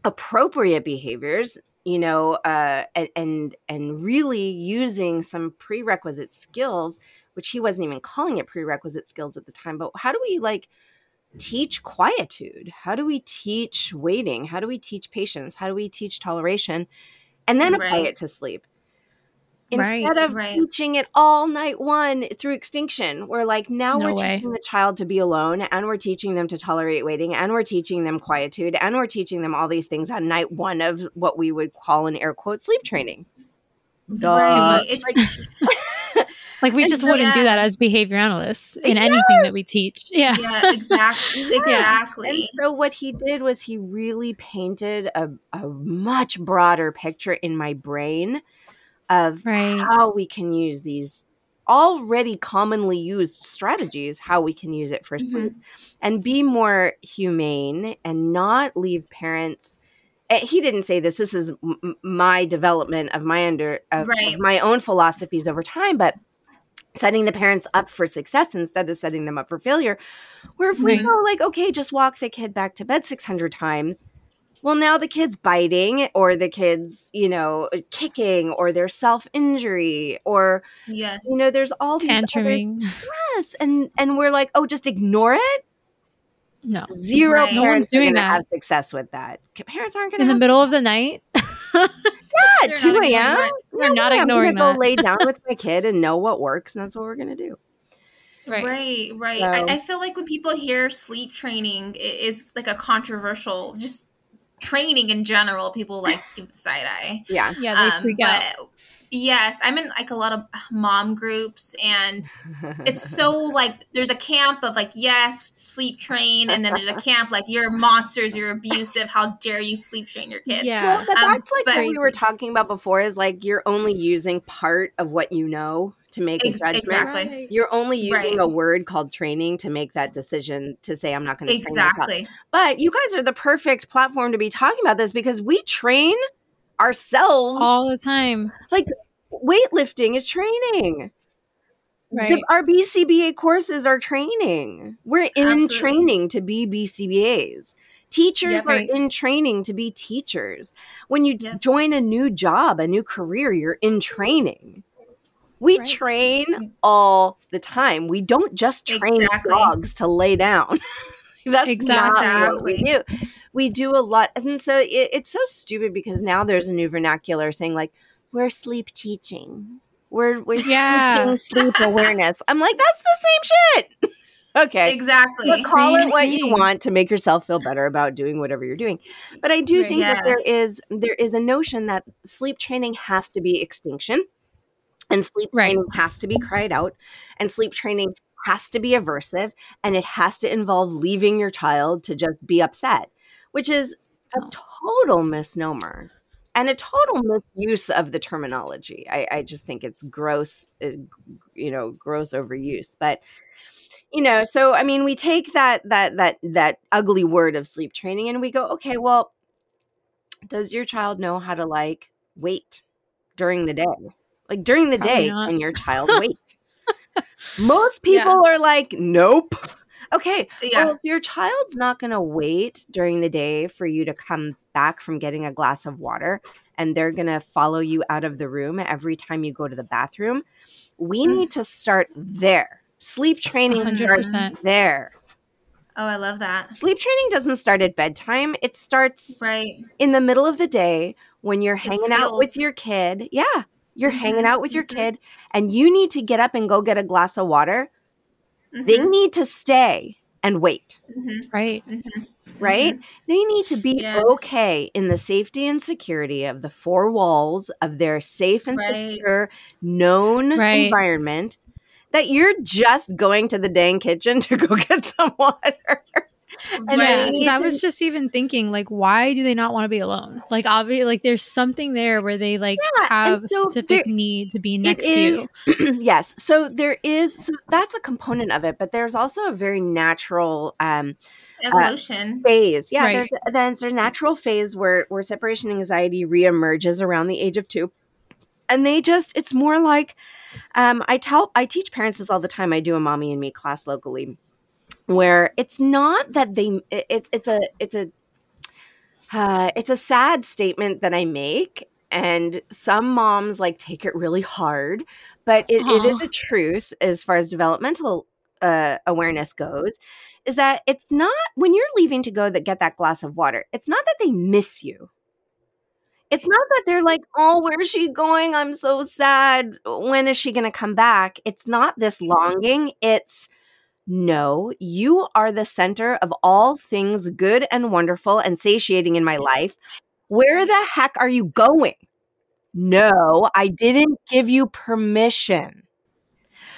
appropriate behaviors you know uh, and, and really using some prerequisite skills which he wasn't even calling it prerequisite skills at the time but how do we like teach quietude? How do we teach waiting? How do we teach patience? How do we teach toleration? And then apply right. it to sleep. Instead right, of right. teaching it all night one through extinction, we're like, now no we're way. teaching the child to be alone and we're teaching them to tolerate waiting and we're teaching them quietude and we're teaching them all these things on night one of what we would call an air quote sleep training. Right. Like, like we just wouldn't yeah. do that as behavior analysts in yes. anything that we teach. Yeah. Yeah, exactly. exactly. And so what he did was he really painted a, a much broader picture in my brain of right. how we can use these already commonly used strategies, how we can use it for mm-hmm. sleep and be more humane and not leave parents Eh, he didn't say this this is m- my development of my under of, right. of my own philosophies over time but setting the parents up for success instead of setting them up for failure where if we right. go like okay just walk the kid back to bed 600 times well now the kid's biting or the kid's you know kicking or their self-injury or yes you know there's all these tantruming other, yes and and we're like oh just ignore it no, zero right. parents no doing that. have success with that. Parents aren't going to in the middle of the night. yeah, two a.m. We're not ignoring them i'm that. Go lay down with my kid and know what works, and that's what we're going to do. Right, right. right. So, I, I, feel like when people hear sleep training, it is like a controversial, just training in general. People like give the side eye. Yeah, yeah, they um, freak out Yes, I'm in like a lot of mom groups, and it's so like there's a camp of like yes, sleep train, and then there's a camp like you're monsters, you're abusive, how dare you sleep train your kid? Yeah, well, but um, that's like but, what we were talking about before. Is like you're only using part of what you know to make a judgment. Exactly. You're only using right. a word called training to make that decision to say I'm not going to exactly. But you guys are the perfect platform to be talking about this because we train ourselves all the time. Like weightlifting is training. Right. The, our BCBA courses are training. We're in Absolutely. training to be BCBAs. Teachers yep, are right. in training to be teachers. When you yep. join a new job, a new career, you're in training. We right. train mm-hmm. all the time. We don't just train exactly. dogs to lay down. That's exactly. not what we do. We do a lot. And so it, it's so stupid because now there's a new vernacular saying, like, we're sleep teaching. We're, we're yeah. teaching sleep awareness. I'm like, that's the same shit. okay. Exactly. But call same it what thing. you want to make yourself feel better about doing whatever you're doing. But I do think yes. that there is there is a notion that sleep training has to be extinction and sleep right. training has to be cried out and sleep training has to be aversive and it has to involve leaving your child to just be upset, which is a oh. total misnomer and a total misuse of the terminology. I, I just think it's gross, uh, you know, gross overuse. But you know, so I mean, we take that that that that ugly word of sleep training, and we go, okay, well, does your child know how to like wait during the day? Like during the Probably day, not. can your child wait? Most people yeah. are like, nope. Okay. Yeah. Well, if your child's not going to wait during the day for you to come back from getting a glass of water and they're going to follow you out of the room every time you go to the bathroom, we mm. need to start there. Sleep training 100%. starts there. Oh, I love that. Sleep training doesn't start at bedtime. It starts right in the middle of the day when you're hanging out with your kid. Yeah you're mm-hmm. hanging out with your mm-hmm. kid, and you need to get up and go get a glass of water, mm-hmm. they need to stay and wait. Mm-hmm. Right. Mm-hmm. Right? They need to be yes. okay in the safety and security of the four walls of their safe and right. secure, known right. environment that you're just going to the dang kitchen to go get some water. And right. I was just even thinking, like, why do they not want to be alone? Like, obviously, like, there's something there where they like yeah, have so specific there, need to be next is, to you. yes. So there is. So that's a component of it, but there's also a very natural um, uh, evolution uh, phase. Yeah. Right. There's then there's a natural phase where where separation anxiety reemerges around the age of two and they just it's more like um, i tell i teach parents this all the time i do a mommy and me class locally where it's not that they it's it's a it's a uh, it's a sad statement that I make, and some moms like take it really hard, but it, it is a truth as far as developmental uh, awareness goes. Is that it's not when you're leaving to go that get that glass of water. It's not that they miss you. It's not that they're like, oh, where is she going? I'm so sad. When is she going to come back? It's not this longing. It's no, you are the center of all things good and wonderful and satiating in my life. Where the heck are you going? No, I didn't give you permission.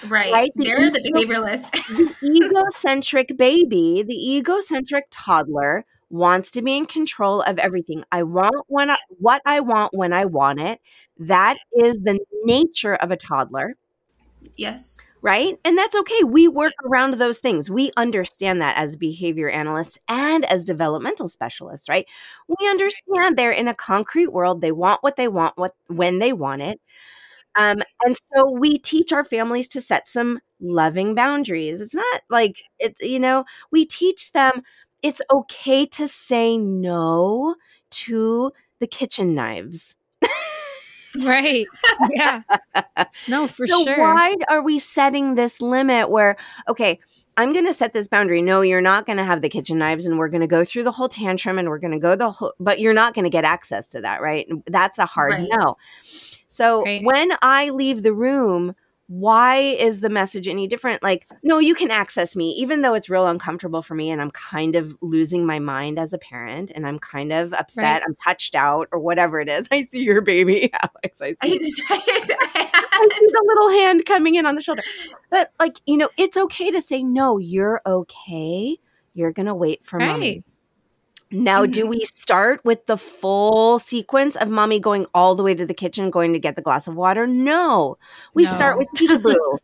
Right. right? The They're ego- the behavioralist. the egocentric baby, the egocentric toddler wants to be in control of everything. I want when I, what I want when I want it. That is the nature of a toddler. Yes. Right. And that's okay. We work around those things. We understand that as behavior analysts and as developmental specialists, right? We understand they're in a concrete world. They want what they want what when they want it. Um, and so we teach our families to set some loving boundaries. It's not like it's, you know, we teach them it's okay to say no to the kitchen knives Right. Yeah. No, for so sure. why are we setting this limit where, okay, I'm going to set this boundary. No, you're not going to have the kitchen knives and we're going to go through the whole tantrum and we're going to go the whole, but you're not going to get access to that, right? That's a hard right. no. So right. when I leave the room, why is the message any different? Like, no, you can access me, even though it's real uncomfortable for me and I'm kind of losing my mind as a parent and I'm kind of upset, right. I'm touched out or whatever it is. I see your baby, Alex. I see, I see the little hand coming in on the shoulder. But like, you know, it's okay to say, no, you're okay. You're going to wait for right. mommy. Now, mm-hmm. do we start with the full sequence of mommy going all the way to the kitchen, going to get the glass of water? No. We no. start with peekaboo.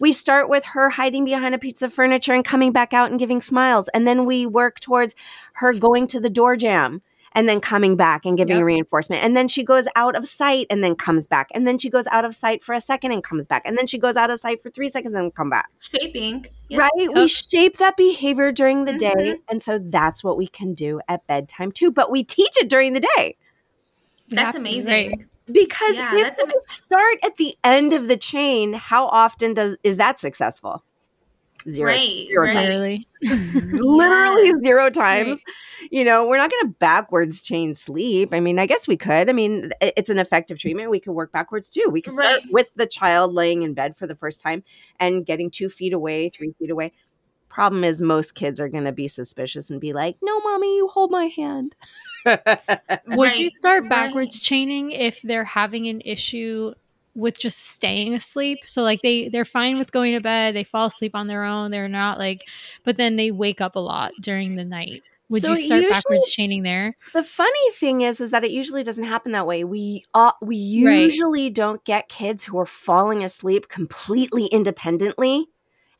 we start with her hiding behind a piece of furniture and coming back out and giving smiles. And then we work towards her going to the door jamb and then coming back and giving yep. reinforcement. And then she goes out of sight and then comes back. And then she goes out of sight for a second and comes back. And then she goes out of sight for three seconds and come back. Shaping. Yep. Right? Yep. We shape that behavior during the mm-hmm. day. And so that's what we can do at bedtime too. But we teach it during the day. That's amazing. Right. Because yeah, if we start at the end of the chain, how often does is that successful? Zero, right, zero right. Literally, literally yeah. zero times. Right. You know, we're not going to backwards chain sleep. I mean, I guess we could. I mean, it's an effective treatment. We could work backwards too. We could start with the child laying in bed for the first time and getting two feet away, three feet away. Problem is, most kids are going to be suspicious and be like, "No, mommy, you hold my hand." Would you start backwards chaining if they're having an issue with just staying asleep. So like they they're fine with going to bed, they fall asleep on their own, they're not like but then they wake up a lot during the night. Would so you start usually, backwards chaining there? The funny thing is is that it usually doesn't happen that way. We uh, we usually right. don't get kids who are falling asleep completely independently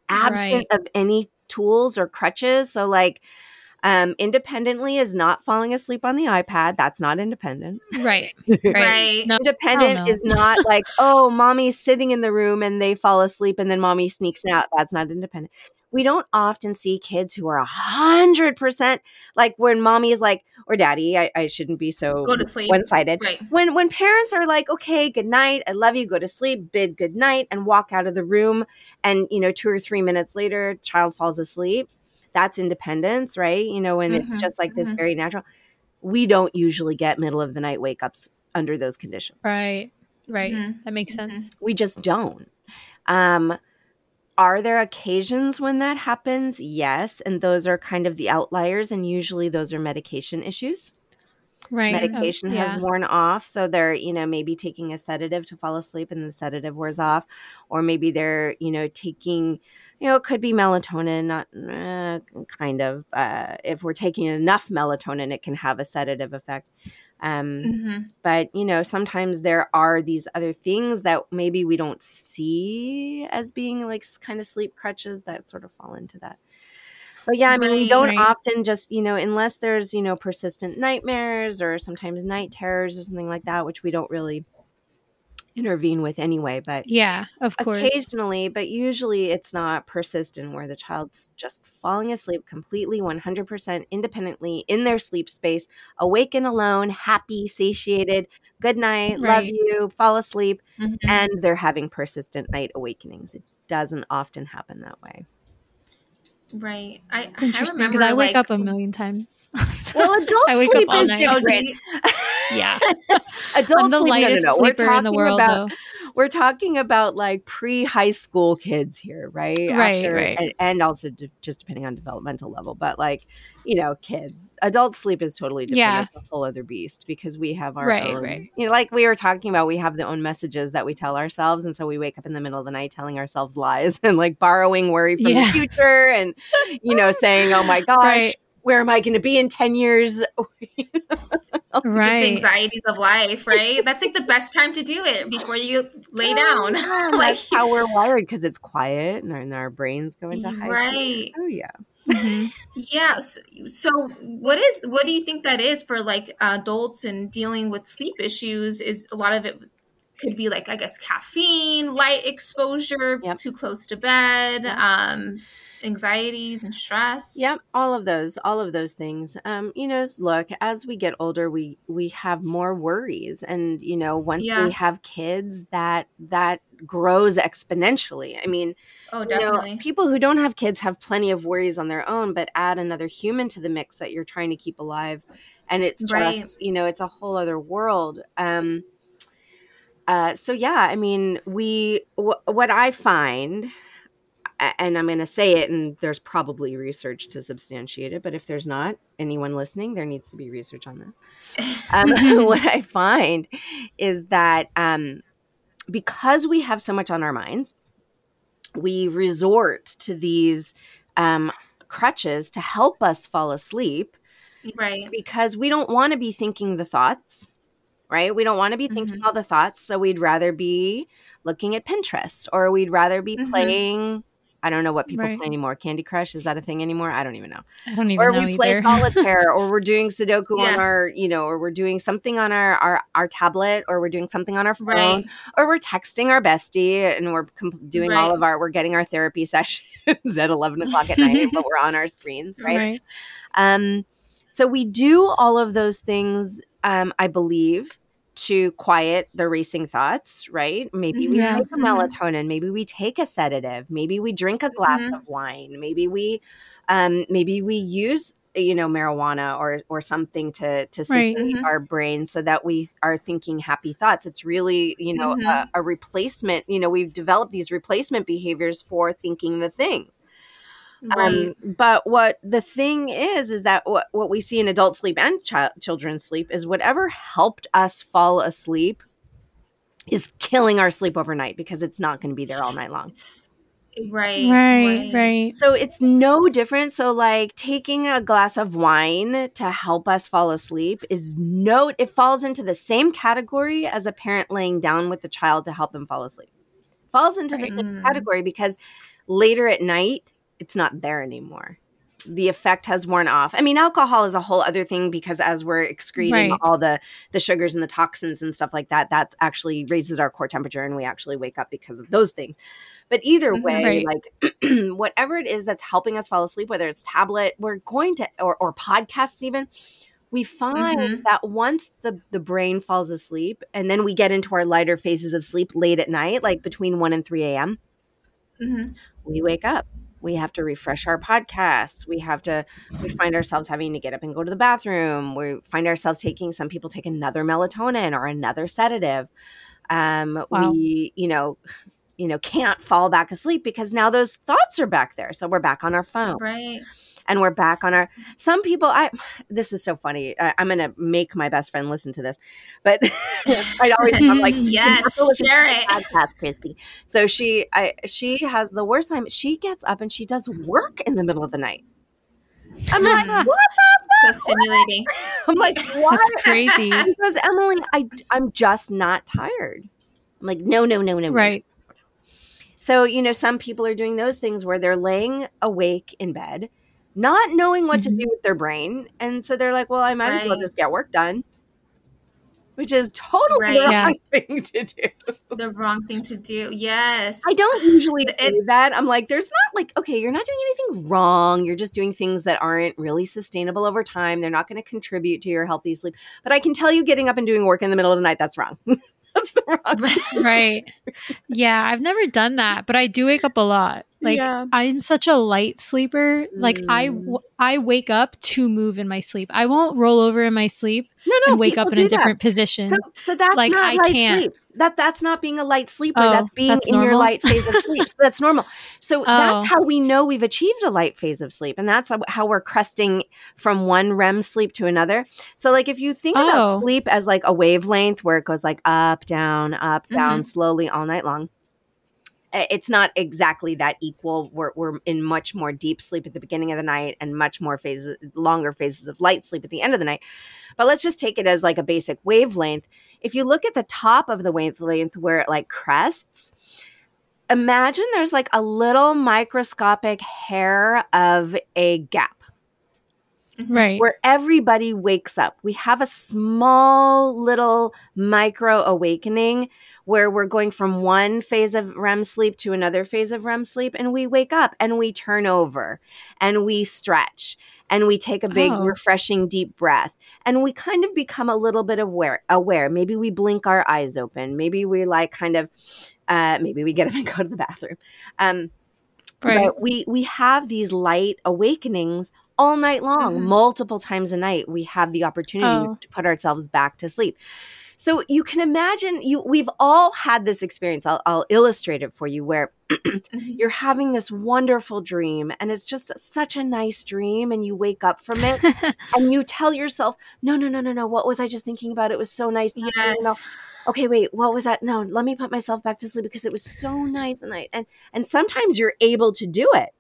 absent right. of any tools or crutches. So like um, independently is not falling asleep on the iPad. That's not independent. Right. Right. No, independent is not like, oh, mommy's sitting in the room and they fall asleep and then mommy sneaks out. That's not independent. We don't often see kids who are a hundred percent like when mommy is like, or daddy, I, I shouldn't be so go to sleep one sided. Right. When when parents are like, okay, good night, I love you, go to sleep, bid good night, and walk out of the room, and you know, two or three minutes later, child falls asleep that's independence, right? You know, when mm-hmm, it's just like this mm-hmm. very natural. We don't usually get middle of the night wake ups under those conditions. Right. right. Mm-hmm. That makes mm-hmm. sense. We just don't. Um, are there occasions when that happens? Yes. And those are kind of the outliers. And usually those are medication issues. Right. Medication oh, yeah. has worn off. So they're, you know, maybe taking a sedative to fall asleep and the sedative wears off. Or maybe they're, you know, taking, you know, it could be melatonin, not uh, kind of. Uh, if we're taking enough melatonin, it can have a sedative effect. Um, mm-hmm. But, you know, sometimes there are these other things that maybe we don't see as being like kind of sleep crutches that sort of fall into that. But yeah, I mean, right, we don't right. often just, you know, unless there's, you know, persistent nightmares or sometimes night terrors or something like that, which we don't really intervene with anyway but yeah of course occasionally but usually it's not persistent where the child's just falling asleep completely 100% independently in their sleep space awake and alone happy satiated good night right. love you fall asleep mm-hmm. and they're having persistent night awakenings it doesn't often happen that way Right. I, it's interesting because I, I, wake like, up a million times. well, adult I wake sleep up all is night. different. yeah. adult I'm the sleep, lightest no, no, no. sleeper in the world, about, though we're talking about like pre high school kids here, right? Right, After, right. And, and also d- just depending on developmental level, but like, you know, kids, adult sleep is totally different. Yeah. It's a whole other beast because we have our right, own, right. you know, like we were talking about, we have the own messages that we tell ourselves. And so we wake up in the middle of the night telling ourselves lies and like borrowing worry from yeah. the future and, you know, saying, oh my gosh, right where am I going to be in 10 years? right. Just anxieties of life, right? That's like the best time to do it before you lay down. Yeah, like that's how we're wired because it's quiet and our, and our, brains go into high. Right. Oh yeah. Mm-hmm. yeah. So, so, what is what do you think that is for like adults and dealing with sleep issues? Is a lot of it could be like I guess caffeine, light exposure, yep. too close to bed. Yep. Um, anxieties and stress. Yep all of those all of those things. Um you know look as we get older we we have more worries and you know once yeah. we have kids that that grows exponentially. I mean oh definitely you know, people who don't have kids have plenty of worries on their own but add another human to the mix that you're trying to keep alive and it's just right. you know it's a whole other world. Um uh, so yeah, I mean, we w- what I find and I'm going to say it, and there's probably research to substantiate it, but if there's not, anyone listening, there needs to be research on this. Um, what I find is that um, because we have so much on our minds, we resort to these um, crutches to help us fall asleep. Right. Because we don't want to be thinking the thoughts right? We don't want to be thinking mm-hmm. all the thoughts. So we'd rather be looking at Pinterest or we'd rather be mm-hmm. playing I don't know what people right. play anymore. Candy Crush is that a thing anymore? I don't even know. I don't even or know. Or we play solitaire, or we're doing Sudoku yeah. on our, you know, or we're doing something on our, our our tablet, or we're doing something on our phone, right. or we're texting our bestie, and we're comp- doing right. all of our, we're getting our therapy sessions at eleven o'clock at night, but we're on our screens, right? right? Um, so we do all of those things. Um, I believe to quiet the racing thoughts, right? Maybe we yeah. take a mm-hmm. melatonin, maybe we take a sedative, maybe we drink a glass mm-hmm. of wine, maybe we um maybe we use you know marijuana or or something to to right. mm-hmm. our brain so that we are thinking happy thoughts it's really you know mm-hmm. a, a replacement you know we've developed these replacement behaviors for thinking the things Right. Um, but what the thing is, is that what, what we see in adult sleep and ch- children's sleep is whatever helped us fall asleep is killing our sleep overnight because it's not going to be there all night long. Right, right, right. So it's no different. So, like taking a glass of wine to help us fall asleep is no, it falls into the same category as a parent laying down with the child to help them fall asleep. Falls into right. the same mm. category because later at night, it's not there anymore the effect has worn off. I mean, alcohol is a whole other thing because as we're excreting right. all the the sugars and the toxins and stuff like that, that actually raises our core temperature and we actually wake up because of those things. But either mm-hmm. way, right. like whatever it is that's helping us fall asleep, whether it's tablet, we're going to or, or podcasts even, we find mm-hmm. that once the the brain falls asleep and then we get into our lighter phases of sleep late at night, like between 1 and 3 a.m. Mm-hmm. We wake up we have to refresh our podcasts we have to we find ourselves having to get up and go to the bathroom we find ourselves taking some people take another melatonin or another sedative Um, wow. We, you know, you know, can't fall back asleep because now those thoughts are back there. So we're back on our phone. Right. And we're back on our. Some people, I. This is so funny. I, am going to make my best friend listen to this, but I always I'm like, yes, share it, podcast, Christy. So she, I, she has the worst time. She gets up and she does work in the middle of the night. I'm like, what the fuck? So stimulating. I'm like, what? That's crazy. because Emily, I, I'm just not tired. I'm like, no, no, no, no. Right. So, you know, some people are doing those things where they're laying awake in bed, not knowing what mm-hmm. to do with their brain. And so they're like, well, I might right. as well just get work done, which is totally right. the wrong yeah. thing to do. The wrong thing to do. Yes. I don't usually it, do that. I'm like, there's not like, okay, you're not doing anything wrong. You're just doing things that aren't really sustainable over time. They're not going to contribute to your healthy sleep. But I can tell you getting up and doing work in the middle of the night, that's wrong. that's the wrong right yeah i've never done that but i do wake up a lot like yeah. i'm such a light sleeper like mm. I wake up to move in my sleep i won't roll over in my sleep no, no, and wake up in a different that. position so, so that's like, not I light can't. sleep that that's not being a light sleeper. Oh, that's being that's in normal? your light phase of sleep. So that's normal. So oh. that's how we know we've achieved a light phase of sleep, and that's how we're cresting from one REM sleep to another. So like if you think oh. about sleep as like a wavelength where it goes like up, down, up, down, mm-hmm. slowly all night long Uh, it's not exactly that equal. We're, we're in much more deep sleep at the beginning of the night and much more phases, longer phases of light sleep at the end of the night. But let's just take it as like a basic wavelength. If you look at the top of the wavelength where it like crests, imagine there's like a little microscopic hair of a gap. Right. Where everybody wakes up. We have a small little micro awakening where we're going from one phase of REM sleep to another phase of REM sleep and we wake up and we turn over and we stretch and we take a big oh. refreshing deep breath and we kind of become a little bit aware aware. Maybe we blink our eyes open. Maybe we like kind of uh, maybe we get up and go to the bathroom. Um, Right. But we we have these light awakenings all night long, mm-hmm. multiple times a night. We have the opportunity oh. to put ourselves back to sleep. So you can imagine you we've all had this experience. I'll, I'll illustrate it for you where mm-hmm. you're having this wonderful dream and it's just such a nice dream and you wake up from it and you tell yourself, no, no, no, no, no. What was I just thinking about? It was so nice. Yes. Okay, wait, what was that? No, let me put myself back to sleep because it was so nice and I and and sometimes you're able to do it.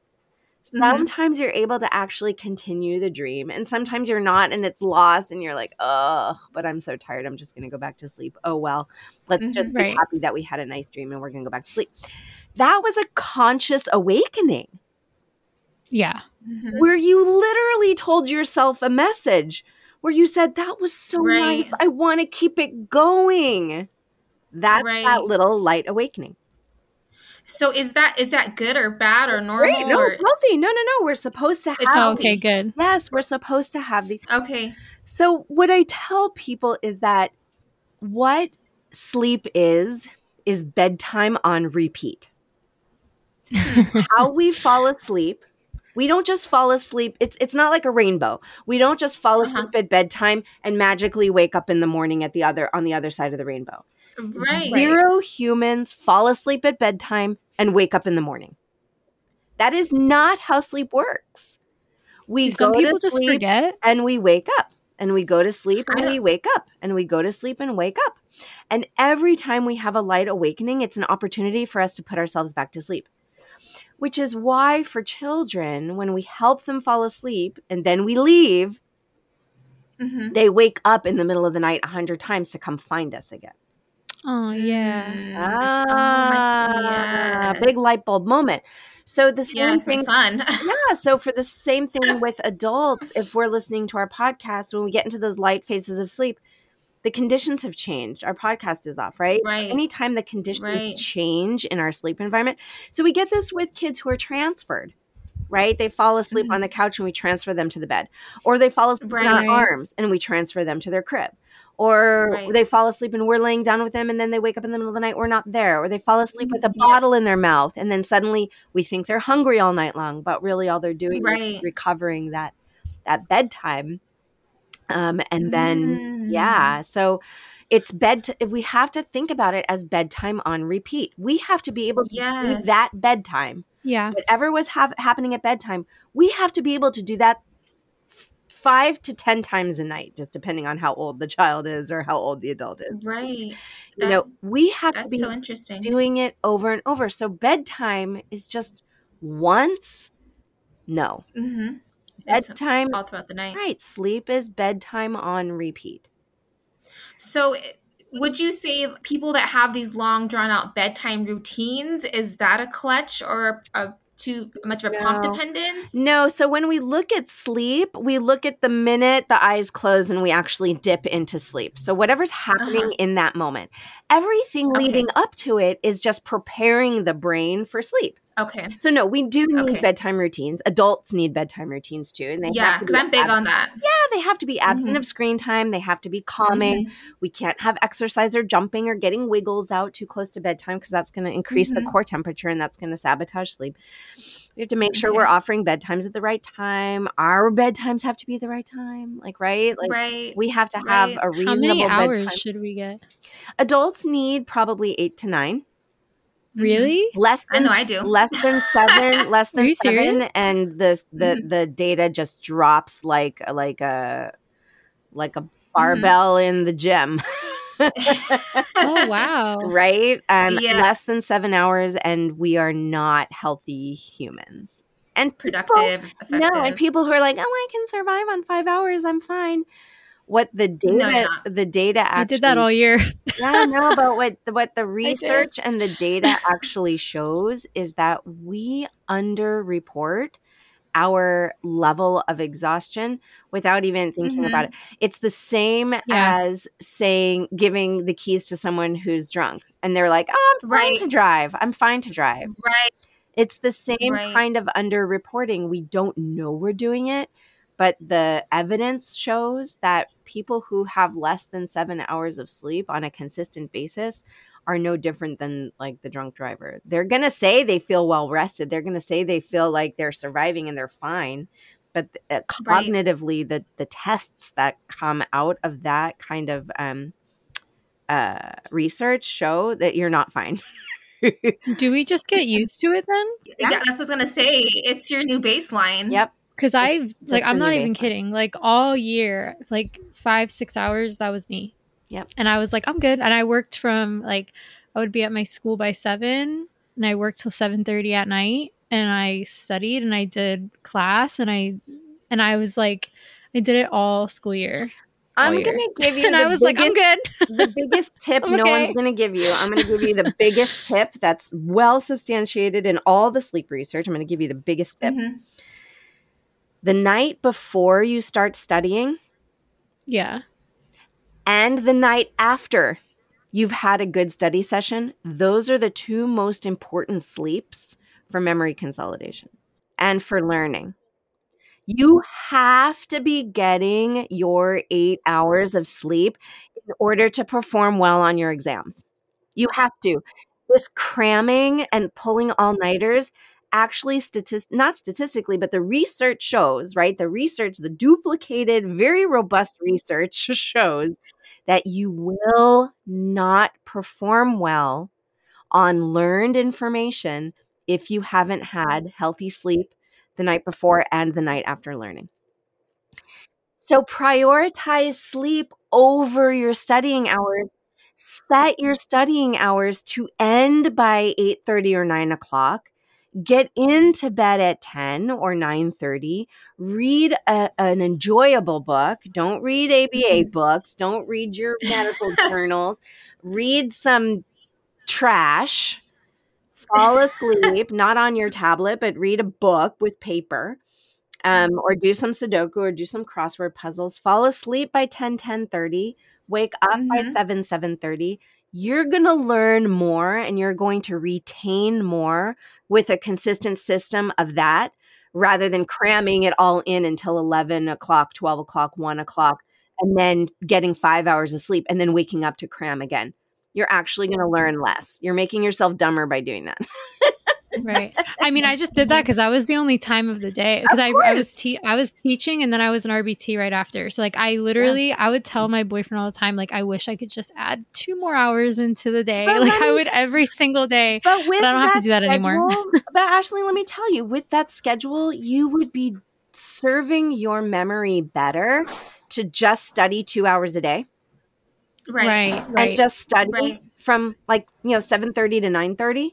Sometimes mm-hmm. you're able to actually continue the dream, and sometimes you're not, and it's lost, and you're like, oh, but I'm so tired. I'm just going to go back to sleep. Oh, well, let's mm-hmm, just be right. happy that we had a nice dream and we're going to go back to sleep. That was a conscious awakening. Yeah. Mm-hmm. Where you literally told yourself a message where you said, that was so right. nice. I want to keep it going. That's right. that little light awakening. So is that is that good or bad or normal? Great. No, or? healthy. No, no, no. We're supposed to have. It's okay. Good. Yes, we're supposed to have these. Okay. So what I tell people is that what sleep is is bedtime on repeat. How we fall asleep. We don't just fall asleep. It's it's not like a rainbow. We don't just fall uh-huh. asleep uh-huh. at bedtime and magically wake up in the morning at the other on the other side of the rainbow. Right. Zero humans fall asleep at bedtime and wake up in the morning. That is not how sleep works. We Do some people just forget and we wake up and we go to sleep and we wake up and we go to sleep and wake up. And every time we have a light awakening, it's an opportunity for us to put ourselves back to sleep. Which is why for children, when we help them fall asleep and then we leave, mm-hmm. they wake up in the middle of the night a hundred times to come find us again. Oh yeah. Mm. Ah, oh, big light bulb moment. So the same yes, thing. Fun. yeah. So for the same thing with adults, if we're listening to our podcast, when we get into those light phases of sleep, the conditions have changed. Our podcast is off, right? Right. Anytime the conditions right. change in our sleep environment. So we get this with kids who are transferred right? They fall asleep mm-hmm. on the couch and we transfer them to the bed, or they fall asleep right. on our arms and we transfer them to their crib, or right. they fall asleep and we're laying down with them and then they wake up in the middle of the night we're not there or they fall asleep with a mm-hmm. yeah. bottle in their mouth and then suddenly we think they're hungry all night long but really all they're doing right. is recovering that that bedtime um, and then mm. Yeah. So it's bed t- we have to think about it as bedtime on repeat. We have to be able to Yes. do that bedtime. Yeah. Whatever was hap happening at bedtime, we have to be able to do that f- 5 to 10 times a night just depending on how old the child is or how old the adult is. Right. you know, we have to be so interesting. doing it over and over. So bedtime is just once no. mm-hmm. Bedtime all throughout the night. right, sleep is bedtime on repeat. So, would you say people that have these long, drawn out bedtime routines is that a clutch or a, too much of a prompt No. dependence? No, so when we look at sleep, we look at the minute the eyes close and we actually dip into sleep. So whatever's happening Uh-huh. in that moment, everything Okay. leading up to it is just preparing the brain for sleep. Okay. So no, we do need Okay. bedtime routines. Adults need bedtime routines too, and they Yeah, because be I'm big on that. Yeah, they have to be absent Mhm. of screen time. They have to be calming. Mhm. We can't have exercise or jumping or getting wiggles out too close to bedtime because that's going to increase the Mhm. core temperature and that's going to sabotage sleep. We have to make sure Okay. we're offering bedtimes at the right time. Our bedtimes have to be the right time, like right, like right. we have to have right. a How reasonable many hours bedtime. should we get? Adults need probably eight to nine. Mhm. Really? Less I than know I do. less than seven less Are than you seven serious? and the the Mhm. the data just drops like like a like Mm-hmm. a barbell in the gym Oh wow. right um Yeah. less than seven hours and we are not healthy humans and Productive, effective. no and people who are like oh i can survive on five hours i'm fine what the data No, the data actually I did that all year. yeah, I know, but what what the research and the data actually shows is that we underreport our level of exhaustion without even thinking about mm-hmm. it. It's the same Yeah. as saying giving the keys to someone who's drunk and they're like, "Oh, I'm fine Right. to drive. I'm fine to drive." Right. It's the same Right. kind of underreporting. We don't know we're doing it, but the evidence shows that people who have less than seven hours of sleep on a consistent basis are no different than like the drunk driver. They're going to say they feel well rested. They're going to say they feel like they're surviving and they're fine. But uh, Right. cognitively, the, the tests that come out of that kind of um, uh, research show that you're not fine. Do we just get used to it then? Yeah. that's what I was gonna say. It's your new baseline. yep. Because I've It's like just I'm not even baseline. kidding. Like all year, like five six hours, that was me. Yep. And I was like, I'm good. And I worked from like I would be at my school by seven, and I worked till seven thirty at night, and I studied and I did class, and I and I was like, I did it all school year, I'm year. going to give you and the I was like, I'm biggest- good. the biggest tip I'm no one's going to give you. I'm going to give you the biggest tip that's well substantiated in all the sleep research. I'm going to give you the biggest tip. Mhm. The night before you start studying Yeah. and the night after you've had a good study session, those are the two most important sleeps for memory consolidation and for learning. You have to be getting your eight hours of sleep in order to perform well on your exams. You have to. This cramming and pulling all nighters actually statist- not statistically but the research shows right the research the duplicated very robust research shows that you will not perform well on learned information if you haven't mm-hmm. had healthy sleep the night before and the night after learning. So prioritize sleep over your studying hours. Set your studying hours to end by 8:30 or 9 o'clock. Get into bed at 10 or 9:30. Read a, an enjoyable book. Don't read ABA books. Don't read your medical journals. Read some trash fall asleep, not on your tablet, but read a book with paper. Um, or do some Sudoku or do some crossword puzzles. Fall asleep by 10, 10 30. Wake up by Mhm. 7, 7 30. You're going to learn more and you're going to retain more with a consistent system of that rather than cramming it all in until 11 o'clock, 12 o'clock, 1 o'clock, and then getting five hours of sleep and then waking up to cram again you're actually going to learn less. You're making yourself dumber by doing that. right. I mean, I just did that because that was the only time of the day because I, I was te- I was teaching and then I was an RBT right after. So like I literally yeah. I would tell my boyfriend all the time like I wish I could just add two more hours into the day. But like me, I would every single day. But, with but I don't have to do that schedule, anymore. but Ashley, let me tell you, with that schedule, you would be serving your memory better to just study two hours a day. Right. Right. right. And just study right. from like, you know, 7 30 to 9 30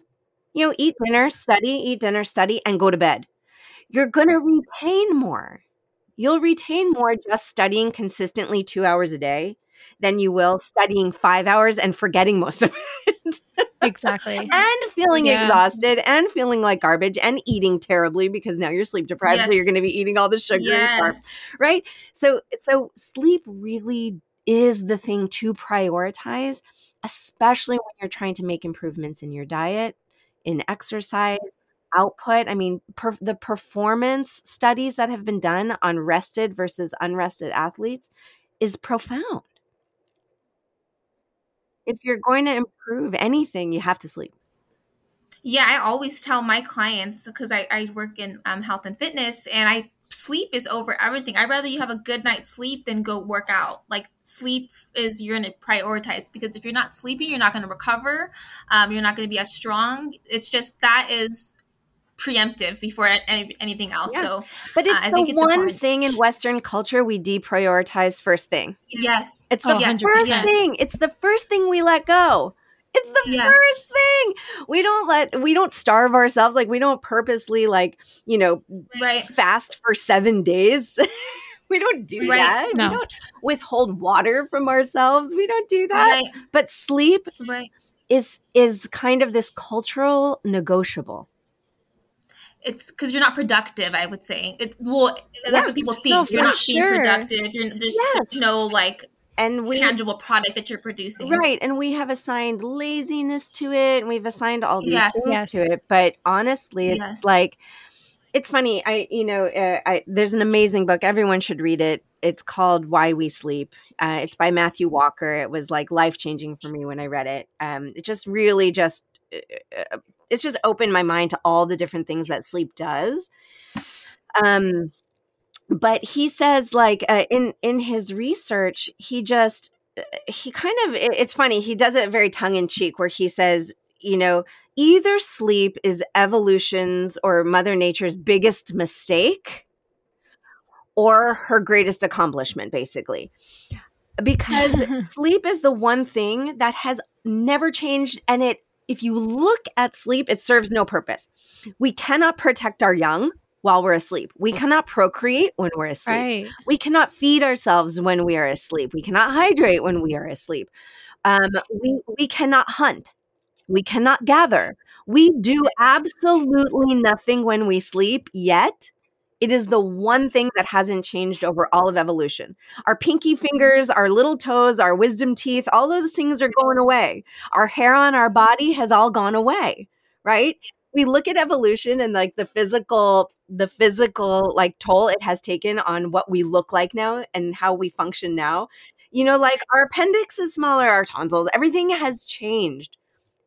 you know, eat dinner, study, eat dinner, study, and go to bed. You're going to retain more. You'll retain more just studying consistently two hours a day than you will studying five hours and forgetting most of it. exactly. and feeling yeah. exhausted and feeling like garbage and eating terribly because now you're sleep deprived. Yes. So you're going to be eating all the sugar yes. and right? So, so sleep really is the thing to prioritize, especially when you're trying to make improvements in your diet in exercise output. I mean, per, the performance studies that have been done on rested versus unrested athletes is profound. If you're going to improve anything, you have to sleep. Yeah, I always tell my clients because I, I work in um, health and fitness, and I sleep is over everything. I'd rather you have a good night's sleep than go work out. Like sleep is you're gonna prioritize because if you're not sleeping, you're not gonna recover. Um, you're not gonna be as strong. It's just that is preemptive before any, anything else. Yeah. So, but it's uh, the it's one important. thing in Western culture we deprioritize first thing. Yes, it's the oh, first yes. thing. It's the first thing we let go. It's the yes. first thing. We don't let we don't starve ourselves. Like we don't purposely like, you know, right. fast for 7 days. we don't do right. that. No. We don't withhold water from ourselves. We don't do that. Right. But sleep right. is is kind of this cultural negotiable it's because you're not productive. I would say it. Well, that's yeah. what people think. No, you're not sure. being productive. You're there's, yes. there's no like and we, tangible product that you're producing. Right. And we have assigned laziness to it and we've assigned all these yes. things yes. to it. But honestly, it's yes. like, it's funny. I, you know, uh, I, there's an amazing book. Everyone should read it. It's called Why We Sleep. Uh, it's by Matthew Walker. It was like life changing for me when I read it. Um, it just really just, uh, uh, it's just opened my mind to all the different things that sleep does. Um, but he says like uh, in in his research he just uh, he kind of it's funny he does it very tongue in cheek where he says you know either sleep is evolution's or mother nature's biggest mistake or her greatest accomplishment basically. Because sleep is the one thing that has never changed and it if you look at sleep it serves no purpose. We cannot protect our young while we're asleep. We cannot procreate when we're asleep. Right. We cannot feed ourselves when we are asleep. We cannot hydrate when we are asleep. Um, we, we cannot hunt. We cannot gather. We do absolutely nothing when we sleep, yet it is the one thing that hasn't changed over all of evolution. Our pinky fingers, our little toes, our wisdom teeth, all those things are going away. Our hair on our body has all gone away, right? We look at evolution and like the physical the physical like toll it has taken on what we look like now and how we function now. You know like our appendix is smaller our tonsils everything has changed.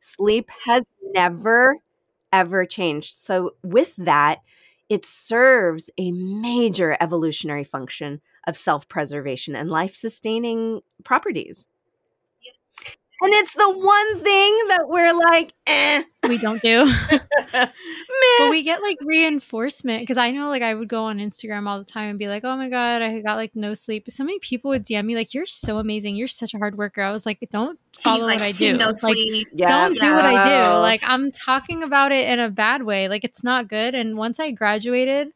Sleep has never ever changed. So with that it serves a major evolutionary function of self-preservation and life-sustaining properties and it's the one thing that we're like, eh. We don't do. but we get like reinforcement because I know like I would go on Instagram all the time and be like, oh my God, I got like no sleep. So many people would DM me like, you're so amazing. You're such a hard worker. I was like, don't follow like, what I do. No like, sleep. Yeah. Don't do what I do. Like I'm talking about it in a bad way. Like it's not good. And once I graduated,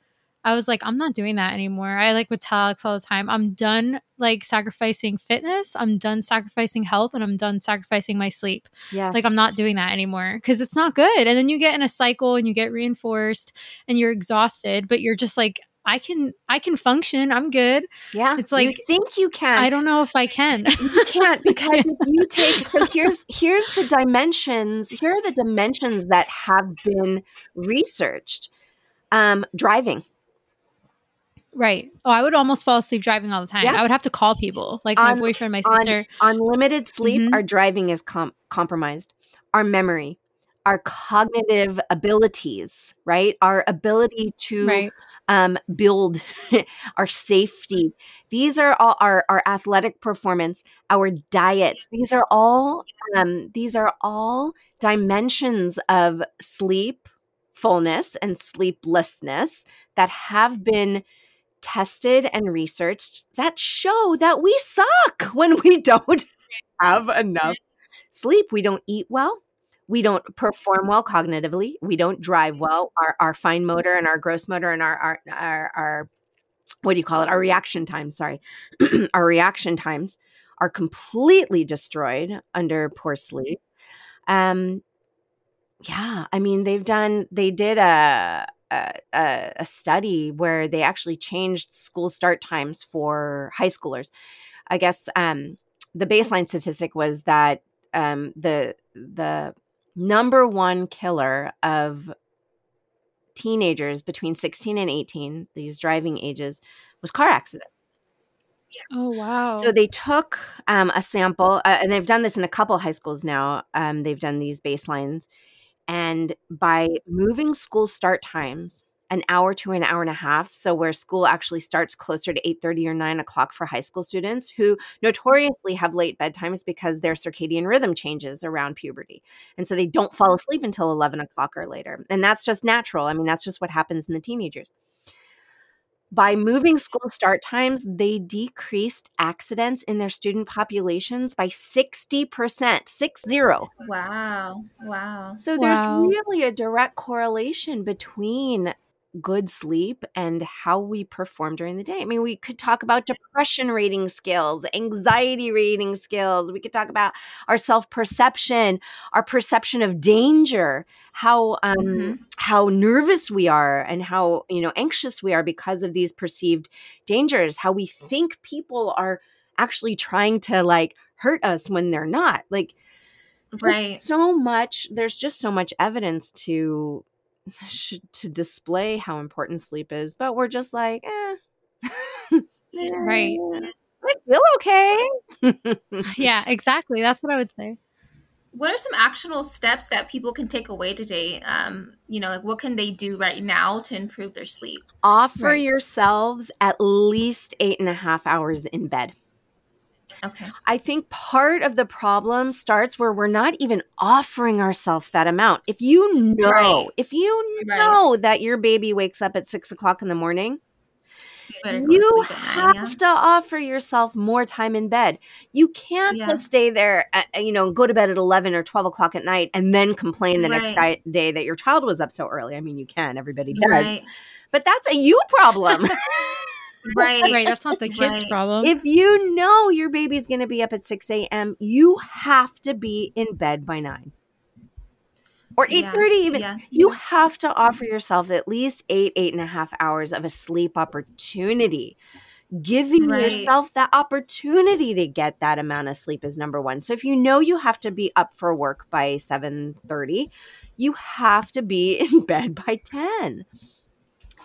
I was like, I'm not doing that anymore. I like would tell Alex all the time, I'm done like sacrificing fitness. I'm done sacrificing health and I'm done sacrificing my sleep. Yeah. Like I'm not doing that anymore because it's not good. And then you get in a cycle and you get reinforced and you're exhausted, but you're just like, I can I can function. I'm good. Yeah. It's like you think you can. I don't know if I can. you can't because if you take so here's here's the dimensions. Here are the dimensions that have been researched. Um, driving Right. Oh, I would almost fall asleep driving all the time. Yeah. I would have to call people, like my boyfriend, my sister. On, on limited sleep, mm-hmm. our driving is com- compromised. Our memory, our cognitive abilities, right? Our ability to right. um, build our safety. These are all our, our athletic performance, our diets. These are all um, these are all dimensions of sleep fullness and sleeplessness that have been tested and researched that show that we suck when we don't have enough sleep. We don't eat well. We don't perform well cognitively. We don't drive well. Our, our fine motor and our gross motor and our, our our, our what do you call it? Our reaction times sorry. Our reaction times are completely destroyed under poor sleep. Um yeah i mean they've done they did a a, a study where they actually changed school start times for high schoolers i guess um the baseline statistic was that um, the the number one killer of teenagers between 16 and 18, these driving ages, was car accident. Oh wow! So they took um, a sample, uh, and they've done this in a couple high schools now. Um, they've done these baselines, and by moving school start times an hour to an hour and a half so where school actually starts closer to 8.30 or 9 o'clock for high school students who notoriously have late bedtimes because their circadian rhythm changes around puberty and so they don't fall asleep until 11 o'clock or later and that's just natural i mean that's just what happens in the teenagers by moving school start times, they decreased accidents in their student populations by 60%, six zero. Wow. Wow. So there's really a direct correlation between good sleep and how we perform during the day. I mean, we could talk about depression rating scales, anxiety rating scales. We could talk about our self perception, our perception of danger, how um, mm-hmm. how nervous we are, and how you know anxious we are because of these perceived dangers. How we think people are actually trying to like hurt us when they're not. Like, right? So much. There's just so much evidence to to display how important sleep is, but we're just like, eh. right. I feel okay. yeah, exactly. That's what I would say. What are some actionable steps that people can take away today? Um, you know, like what can they do right now to improve their sleep? Offer right. yourselves at least eight and a half hours in bed. Okay. I think part of the problem starts where we're not even offering ourselves that amount. If you know, right. if you know right. that your baby wakes up at six o'clock in the morning, you, you have yeah. to offer yourself more time in bed. You can't yeah. just stay there, at, you know, go to bed at 11 or 12 o'clock at night and then complain the right. next day that your child was up so early. I mean, you can, everybody does. But that's a you problem. Right. right. That's not the kid's right. problem. If you know your baby's going to be up at 6 a.m., you have to be in bed by 9 or 8.30 yeah. even yeah. you have to offer yourself at least eight eight and a half hours of a sleep opportunity giving right. yourself that opportunity to get that amount of sleep is number one so if you know you have to be up for work by 7.30 you have to be in bed by 10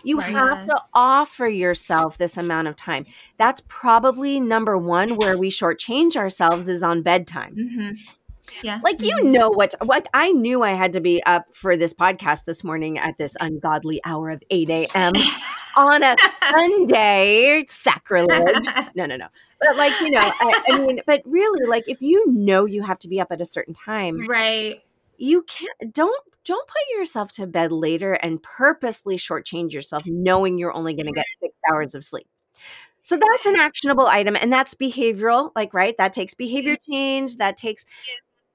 you right. have to offer yourself this amount of time. That's probably number one where we shortchange ourselves is on bedtime. Mm-hmm. Yeah. Like you mm-hmm. know what what I knew I had to be up for this podcast this morning at this ungodly hour of 8 a.m. on a Sunday. Sacrilege. No, no, no. But like, you know, I, I mean, but really, like if you know you have to be up at a certain time, right you can't don't don't put yourself to bed later and purposely shortchange yourself knowing you're only going to get six hours of sleep. So that's an actionable item and that's behavioral like right? That takes behavior mm-hmm. change that takes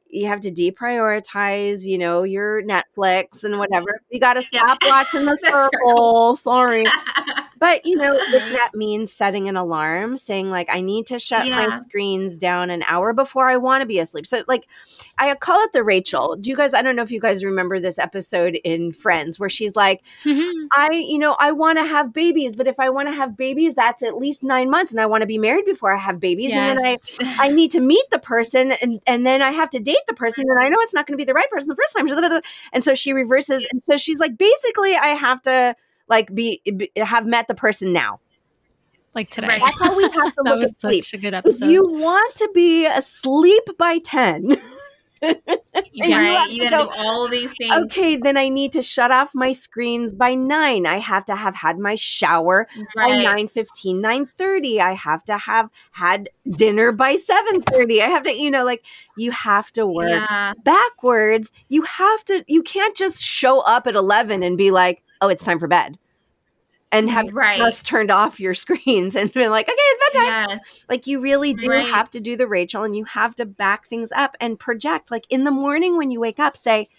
you have to deprioritize, you know, your Netflix and whatever. You got to stop yeah. watching the circle. Sorry. but, you know, that means setting an alarm, saying, like, I need to shut yeah. my screens down an hour before I want to be asleep. So, like, I call it the Rachel. Do you guys, I don't know if you guys remember this episode in Friends where she's like, mm-hmm. I, you know, I want to have babies, but if I want to have babies, that's at least nine months and I want to be married before I have babies. Yes. And then I, I need to meet the person and, and then I have to date the person and I know it's not going to be the right person the first time. And so she reverses. And so she's like, basically, I have to like be, be have met the person now. Like today. Right. That's how we have to look at sleep. If you want to be asleep by 10, yeah. Right. You, gotta go, do all these things. Okay, then I need to shut off my screens by nine. I have to have had my shower right. by 9 15, 9 30. I have to have had dinner by 7 30. I have to, you know, like you have to work yeah. backwards. You have to, you can't just show up at 11 and be like, oh, it's time for bed and have right. just turned off your screens and been like, okay, it's bedtime. Yes. Like you really do right. have to do the Rachel and you have to back things up and project. Like in the morning when you wake up, say,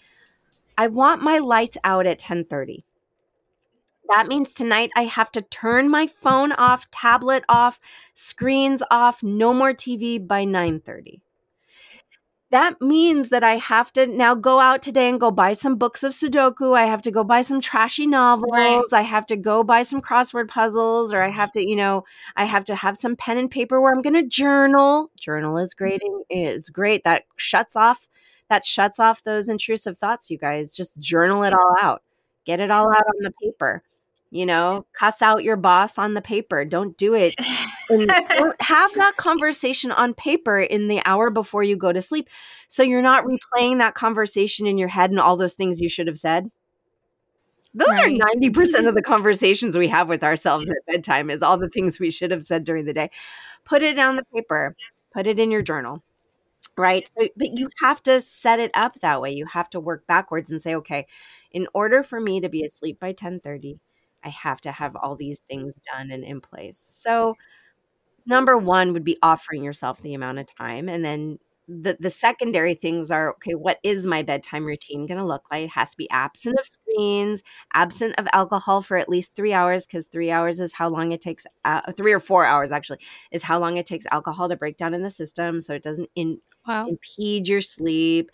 I want my lights out at 1030. That means tonight I have to turn my phone off, tablet off, screens off, no more TV by 930 that means that I have to now go out today and go buy some books of Sudoku. I have to go buy some trashy novels. Right. I have to go buy some crossword puzzles, or I have to, you know, I have to have some pen and paper where I'm going to journal. Journal is mm-hmm. great. Is great. That shuts off. That shuts off those intrusive thoughts. You guys just journal it all out. Get it all out on the paper. You know, cuss out your boss on the paper. Don't do it. don't have that conversation on paper in the hour before you go to sleep. So you're not mm. replaying that conversation in your head and all those things you should have said. Those right. are 90% of the conversations we have with ourselves at bedtime is all the things we should have said during the day. Put it on the paper, put it in your journal right so, but you have to set it up that way you have to work backwards and say okay in order for me to be asleep by 10:30 I have to have all these things done and in place. So number one would be offering yourself the amount of time and then the, the secondary things are okay what is my bedtime routine going to look like it has to be absent of screens absent of alcohol for at least three hours because three hours is how long it takes uh, three or four hours actually is how long it takes alcohol to break down in the system so it doesn't in, wow. impede your sleep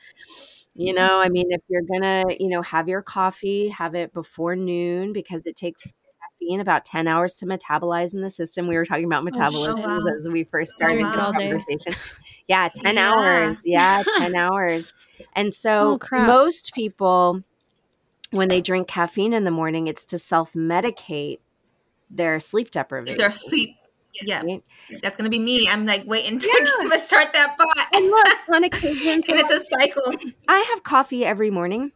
you mm-hmm. know, I mean, if you're gonna, you know, have your coffee, have it before noon because it takes caffeine about 10 hours to metabolize in the system. We were talking about metabolism oh, wow. as we first started oh, wow. the conversation. Yeah, 10 yeah. hours. Yeah, 10 hours. And so oh, most people, when they drink caffeine in the morning, it's to self medicate their sleep deprivation. Their sleep yeah, right? that's gonna be me. I'm like waiting to yeah. start that pot. And look, on occasion, and it's a cycle. I have coffee every morning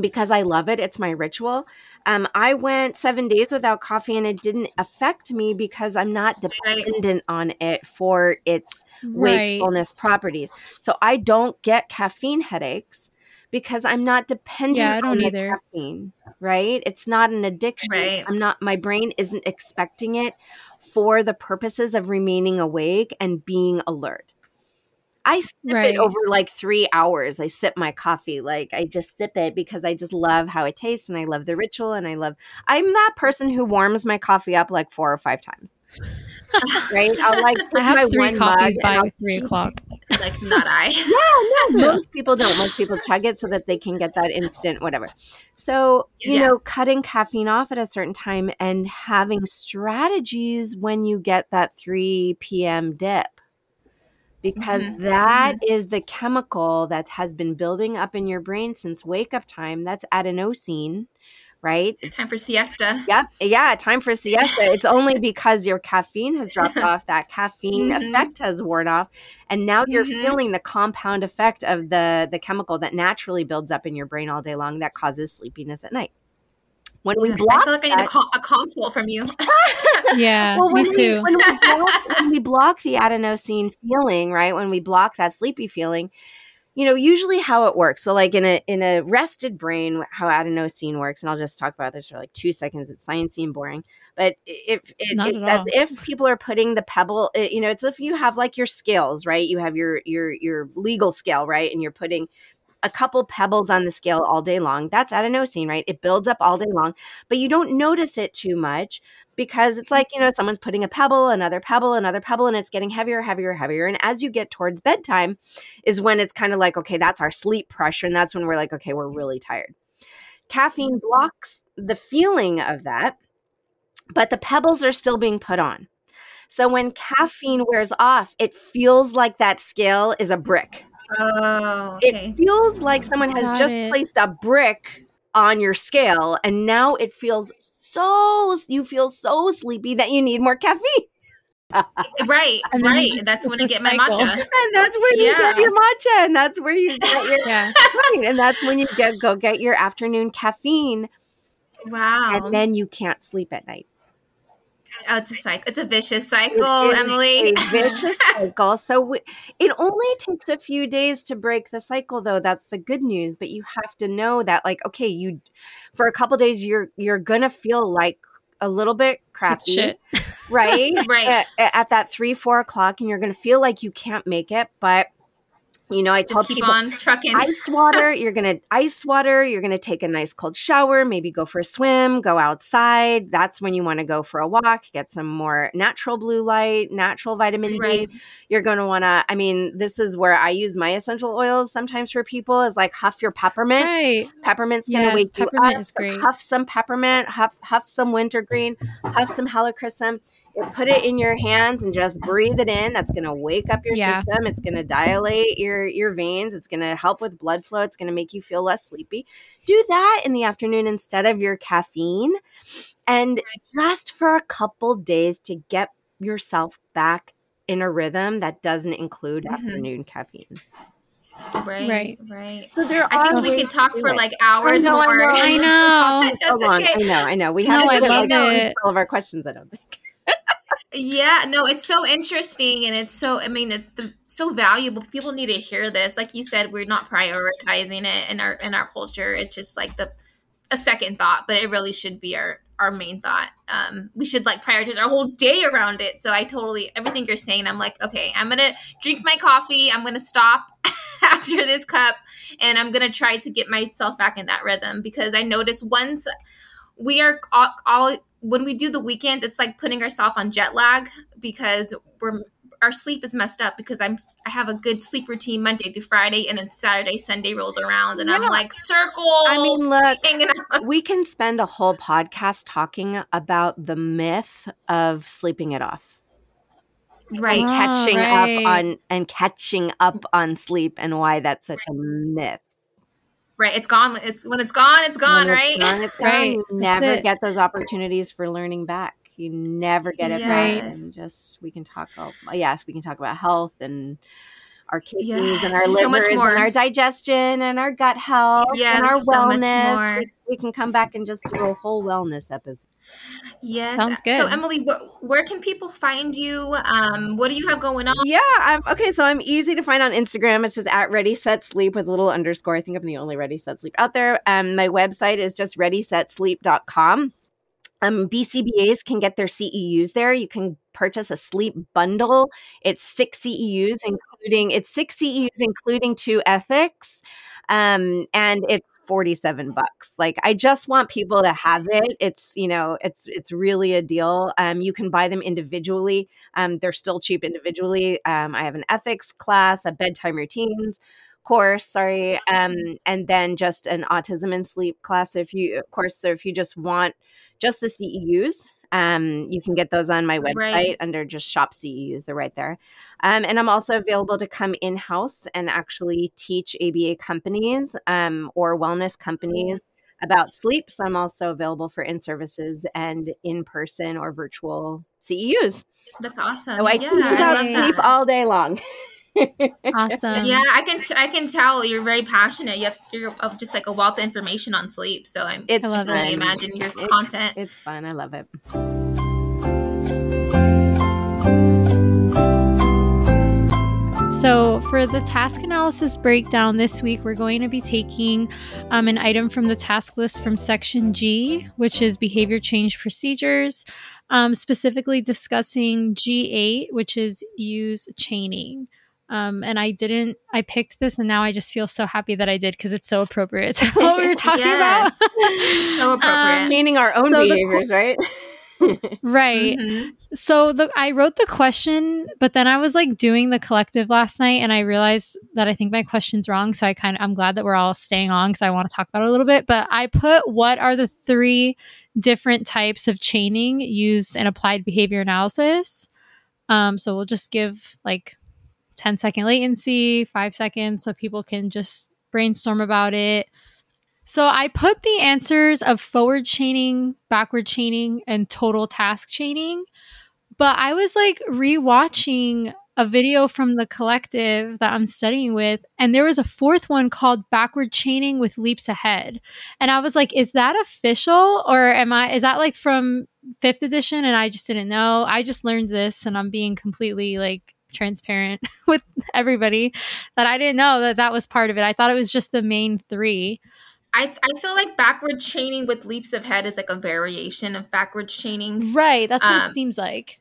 because I love it. It's my ritual. Um, I went seven days without coffee, and it didn't affect me because I'm not dependent right. on it for its right. wakefulness properties. So I don't get caffeine headaches because I'm not dependent yeah, on the either. caffeine. Right? It's not an addiction. Right. I'm not. My brain isn't expecting it for the purposes of remaining awake and being alert. I sip right. it over like three hours. I sip my coffee. Like I just sip it because I just love how it tastes and I love the ritual and I love I'm that person who warms my coffee up like four or five times right? I'll like I have three coffees by three o'clock. Like not I. yeah, no, most people don't. Most people chug it so that they can get that instant whatever. So you yeah. know, cutting caffeine off at a certain time and having strategies when you get that three p.m. dip. Because mm-hmm. that mm-hmm. is the chemical that has been building up in your brain since wake up time. That's adenosine right? Time for siesta. Yep. Yeah, time for siesta. it's only because your caffeine has dropped off, that caffeine mm-hmm. effect has worn off, and now you're mm-hmm. feeling the compound effect of the the chemical that naturally builds up in your brain all day long that causes sleepiness at night. When we block, I feel like I need that, a, call, a consult from you. yeah, well, when me we, too. When we, block, when we block the adenosine feeling, right? When we block that sleepy feeling, you know usually how it works so like in a in a rested brain how adenosine works and i'll just talk about this for like two seconds it's sciencey and boring but if it, it's as if people are putting the pebble it, you know it's if you have like your scales right? You have your your your legal scale right? And you're putting a couple pebbles on the scale all day long. That's adenosine, right? It builds up all day long, but you don't notice it too much because it's like, you know, someone's putting a pebble, another pebble, another pebble, and it's getting heavier, heavier, heavier. And as you get towards bedtime, is when it's kind of like, okay, that's our sleep pressure. And that's when we're like, okay, we're really tired. Caffeine mm-hmm. blocks the feeling of that, but the pebbles are still being put on. So when caffeine wears off, it feels like that scale is a brick Oh, okay. It feels like someone has Got just it. placed a brick on your scale and now it feels so you feel so sleepy that you need more caffeine. Eh, right, right. That's when I get my matcha, and that's where you yeah. get your matcha, and that's where you get your yeah. right, and that's when you get go get your afternoon caffeine. Wow, and then you can't sleep at night. Oh, it's a cycle. It's a vicious cycle, Emily. A vicious cycle. So w- it only takes a few days to break the cycle, though. That's the good news. But you have to know that, like, okay, you for a couple days, you're you're gonna feel like a little bit crappy, right? right. At, at, that three, four o'clock, and you're going to feel like you can't make it. But you know, I tell keep people, on trucking. Ice water. You're gonna ice water. You're gonna take a nice cold shower. Maybe go for a swim. Go outside. That's when you want to go for a walk. Get some more natural blue light, natural vitamin right. D. You're gonna want to. I mean, this is where I use my essential oils sometimes for people. Is like huff your peppermint. Right. Peppermint's gonna yes, wake peppermint you up. Is great. huff some peppermint. Huff, huff some wintergreen. Huff some helichrysum put it in your hands and just breathe it in that's going to wake up your yeah. system it's going to dilate your your veins it's going to help with blood flow it's going to make you feel less sleepy do that in the afternoon instead of your caffeine and just for a couple days to get yourself back in a rhythm that doesn't include mm-hmm. afternoon caffeine Right, right, right. So there I think we could talk for it. like hours I know, more. I know. I know. okay. I know. I know. We have no, to get all of our questions. I don't think yeah, no, it's so interesting and it's so I mean it's the, so valuable. People need to hear this. Like you said, we're not prioritizing it in our in our culture. It's just like the a second thought, but it really should be our our main thought. Um, we should like prioritize our whole day around it. So I totally everything you're saying. I'm like, okay, I'm gonna drink my coffee. I'm gonna stop after this cup, and I'm gonna try to get myself back in that rhythm because I notice once we are all, all when we do the weekend, it's like putting ourselves on jet lag because we're our sleep is messed up because I'm I have a good sleep routine Monday through Friday, and then Saturday Sunday rolls around, and yeah. I'm like circle. I mean, look, we can spend a whole podcast talking about the myth of sleeping it off, right? And catching oh, right. up on and catching up on sleep, and why that's such a myth. Right. It's gone. It's when it's gone, it's gone, when right? It's gone, it's gone. right. You never get those opportunities for learning back. You never get it yes. back. And just we can talk about yes, we can talk about health and our kidneys yes. and our livers so much more. and our digestion and our gut health yes, and our wellness. So we, we, can come back and just do a whole wellness episode. Yes. Sounds good. So, Emily, wh- where can people find you? Um, what do you have going on? Yeah. I'm, okay. So, I'm easy to find on Instagram. It's just at Ready Set Sleep with a little underscore. I think I'm the only Ready Set Sleep out there. Um, my website is just readysetsleep.com. Um, BCBAs can get their CEUs there. You can purchase a sleep bundle. It's six CEUs, including it's six CEUs, including two ethics. Um, and it's 47 bucks. Like I just want people to have it. It's, you know, it's it's really a deal. Um you can buy them individually. Um they're still cheap individually. Um I have an ethics class, a bedtime routines course, sorry. Um and then just an autism and sleep class if you of course so if you just want just the CEUs, um, you can get those on my website right. under just shop CEUs. They're right there. Um, and I'm also available to come in house and actually teach ABA companies um, or wellness companies about sleep. So I'm also available for in services and in person or virtual CEUs. That's awesome. So I yeah, teach about sleep all day long. awesome. Yeah, I can t- I can tell you're very passionate. You have you're of just like a wealth of information on sleep. So I'm it's I really imagine your it's, content. It's fun. I love it. So, for the task analysis breakdown this week, we're going to be taking um, an item from the task list from section G, which is behavior change procedures, um, specifically discussing G8, which is use chaining. Um, and I didn't, I picked this and now I just feel so happy that I did because it's so appropriate to what we were talking about. so appropriate. Meaning our own so behaviors, the, right? right. Mm-hmm. So the I wrote the question, but then I was like doing the collective last night and I realized that I think my question's wrong. So I kind of I'm glad that we're all staying on because I want to talk about it a little bit. But I put what are the three different types of chaining used in applied behavior analysis? Um, so we'll just give like 10 second latency, five seconds, so people can just brainstorm about it. So I put the answers of forward chaining, backward chaining, and total task chaining. But I was like rewatching a video from the collective that I'm studying with, and there was a fourth one called Backward Chaining with Leaps Ahead. And I was like, is that official or am I, is that like from fifth edition? And I just didn't know. I just learned this and I'm being completely like transparent with everybody that I didn't know that that was part of it. I thought it was just the main three. I, I feel like backward chaining with leaps ahead is like a variation of backward chaining. Right. That's what um, it seems like.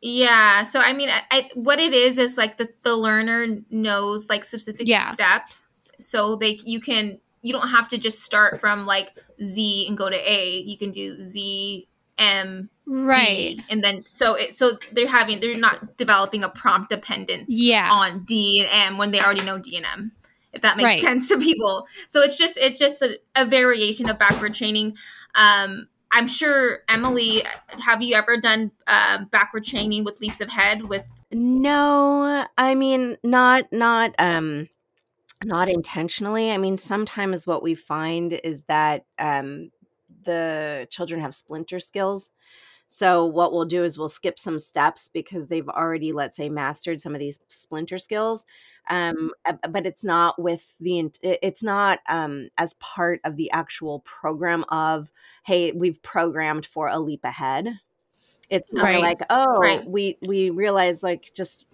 Yeah. So I mean, I, I, what it is is like the the learner knows like specific yeah. steps, so they you can you don't have to just start from like Z and go to A. You can do Z M right D, and then so it so they're having they're not developing a prompt dependence yeah. on D and M when they already know D and M if that makes right. sense to people so it's just it's just a, a variation of backward chaining um I'm sure Emily, have you ever done uh, backward chaining with leaps ahead with? No, I mean not not um not intentionally. I mean sometimes what we find is that um the children have splinter skills. So what we'll do is we'll skip some steps because they've already let's say mastered some of these splinter skills um, but it's not with the it's not um, as part of the actual program of hey we've programmed for a leap ahead it's more right. like oh right. we we realize like just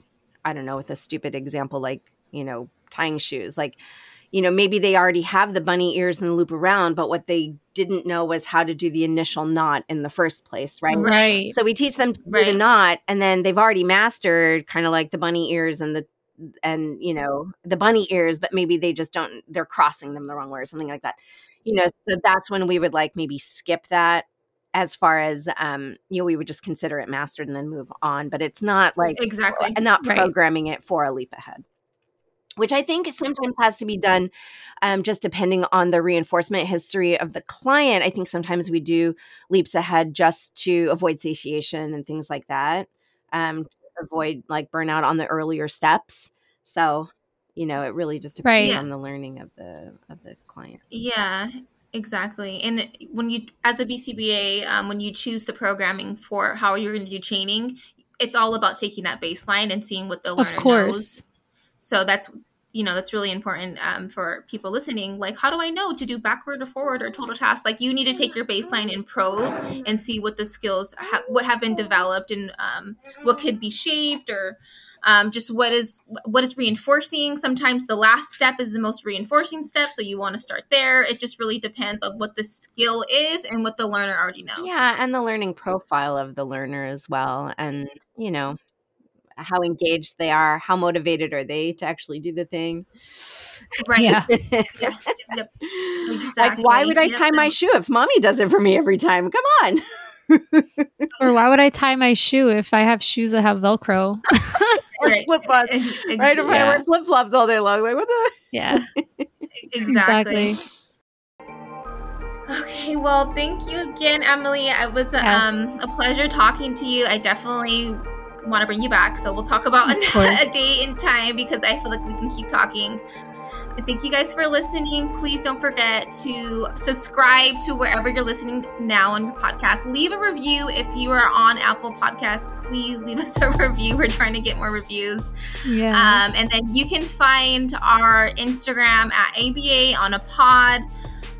i don't know with a stupid example like you know tying shoes like you know maybe they already have the bunny ears and the loop around but what they didn't know was how to do the initial knot in the first place right? Right. So we teach them to do right. the knot and then they've already mastered kind of like the bunny ears and the and you know the bunny ears but maybe they just don't they're crossing them the wrong way or something like that. You know so that's when we would like maybe skip that as far as um you know we would just consider it mastered and then move on but it's not like exactly. not programming right. it for a leap ahead which I think sometimes has to be done um, just depending on the reinforcement history of the client. I think sometimes we do leaps ahead just to avoid satiation and things like that. Um, avoid like burnout on the earlier steps. So, you know, it really just depends right. on the learning of the of the client. Yeah, exactly. And when you, as a BCBA, um, when you choose the programming for how you're going to do chaining, it's all about taking that baseline and seeing what the learner knows. So that's you know that's really important um, for people listening. Like how do i know to do backward or forward or total task? Like you need to take your baseline and probe and see what the skills ha- what have been developed and um, what could be shaped or um, just what is what is reinforcing. Sometimes the last step is the most reinforcing step so you want to start there. It just really depends on what the skill is and what the learner already knows. Yeah and the learning profile of the learner as well. And you know how engaged they are, how motivated are they to actually do the thing. Right. Yeah. yes. Yep. Exactly. Like, why would I yep. tie my shoe if mommy does it for me every time? Come on. or why would I tie my shoe if I have shoes that have Velcro? right. Flip flops. Right. If yeah. I wear flip flops all day long, like what the? Yeah. exactly. exactly. Okay, well, thank you again, Emily. It was um, a pleasure talking to you. I definitely want to bring you back. So we'll talk about a, a date and time because I feel like we can keep talking. Thank you guys for listening. Please don't forget to subscribe to wherever you're listening now on your podcast. Leave a review if you are on Apple Podcasts. Please leave us a review. We're trying to get more reviews. Yeah. Um, and then you can find our Instagram at ABA on a pod.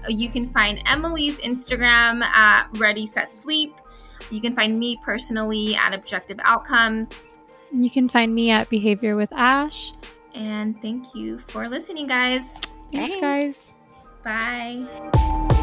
You can find Emily's Instagram at Ready Set Sleep. You can find me personally at Objective Outcomes. And You can find me at Behavior with Ash. And thank you for listening, guys. Thanks, guys. Bye.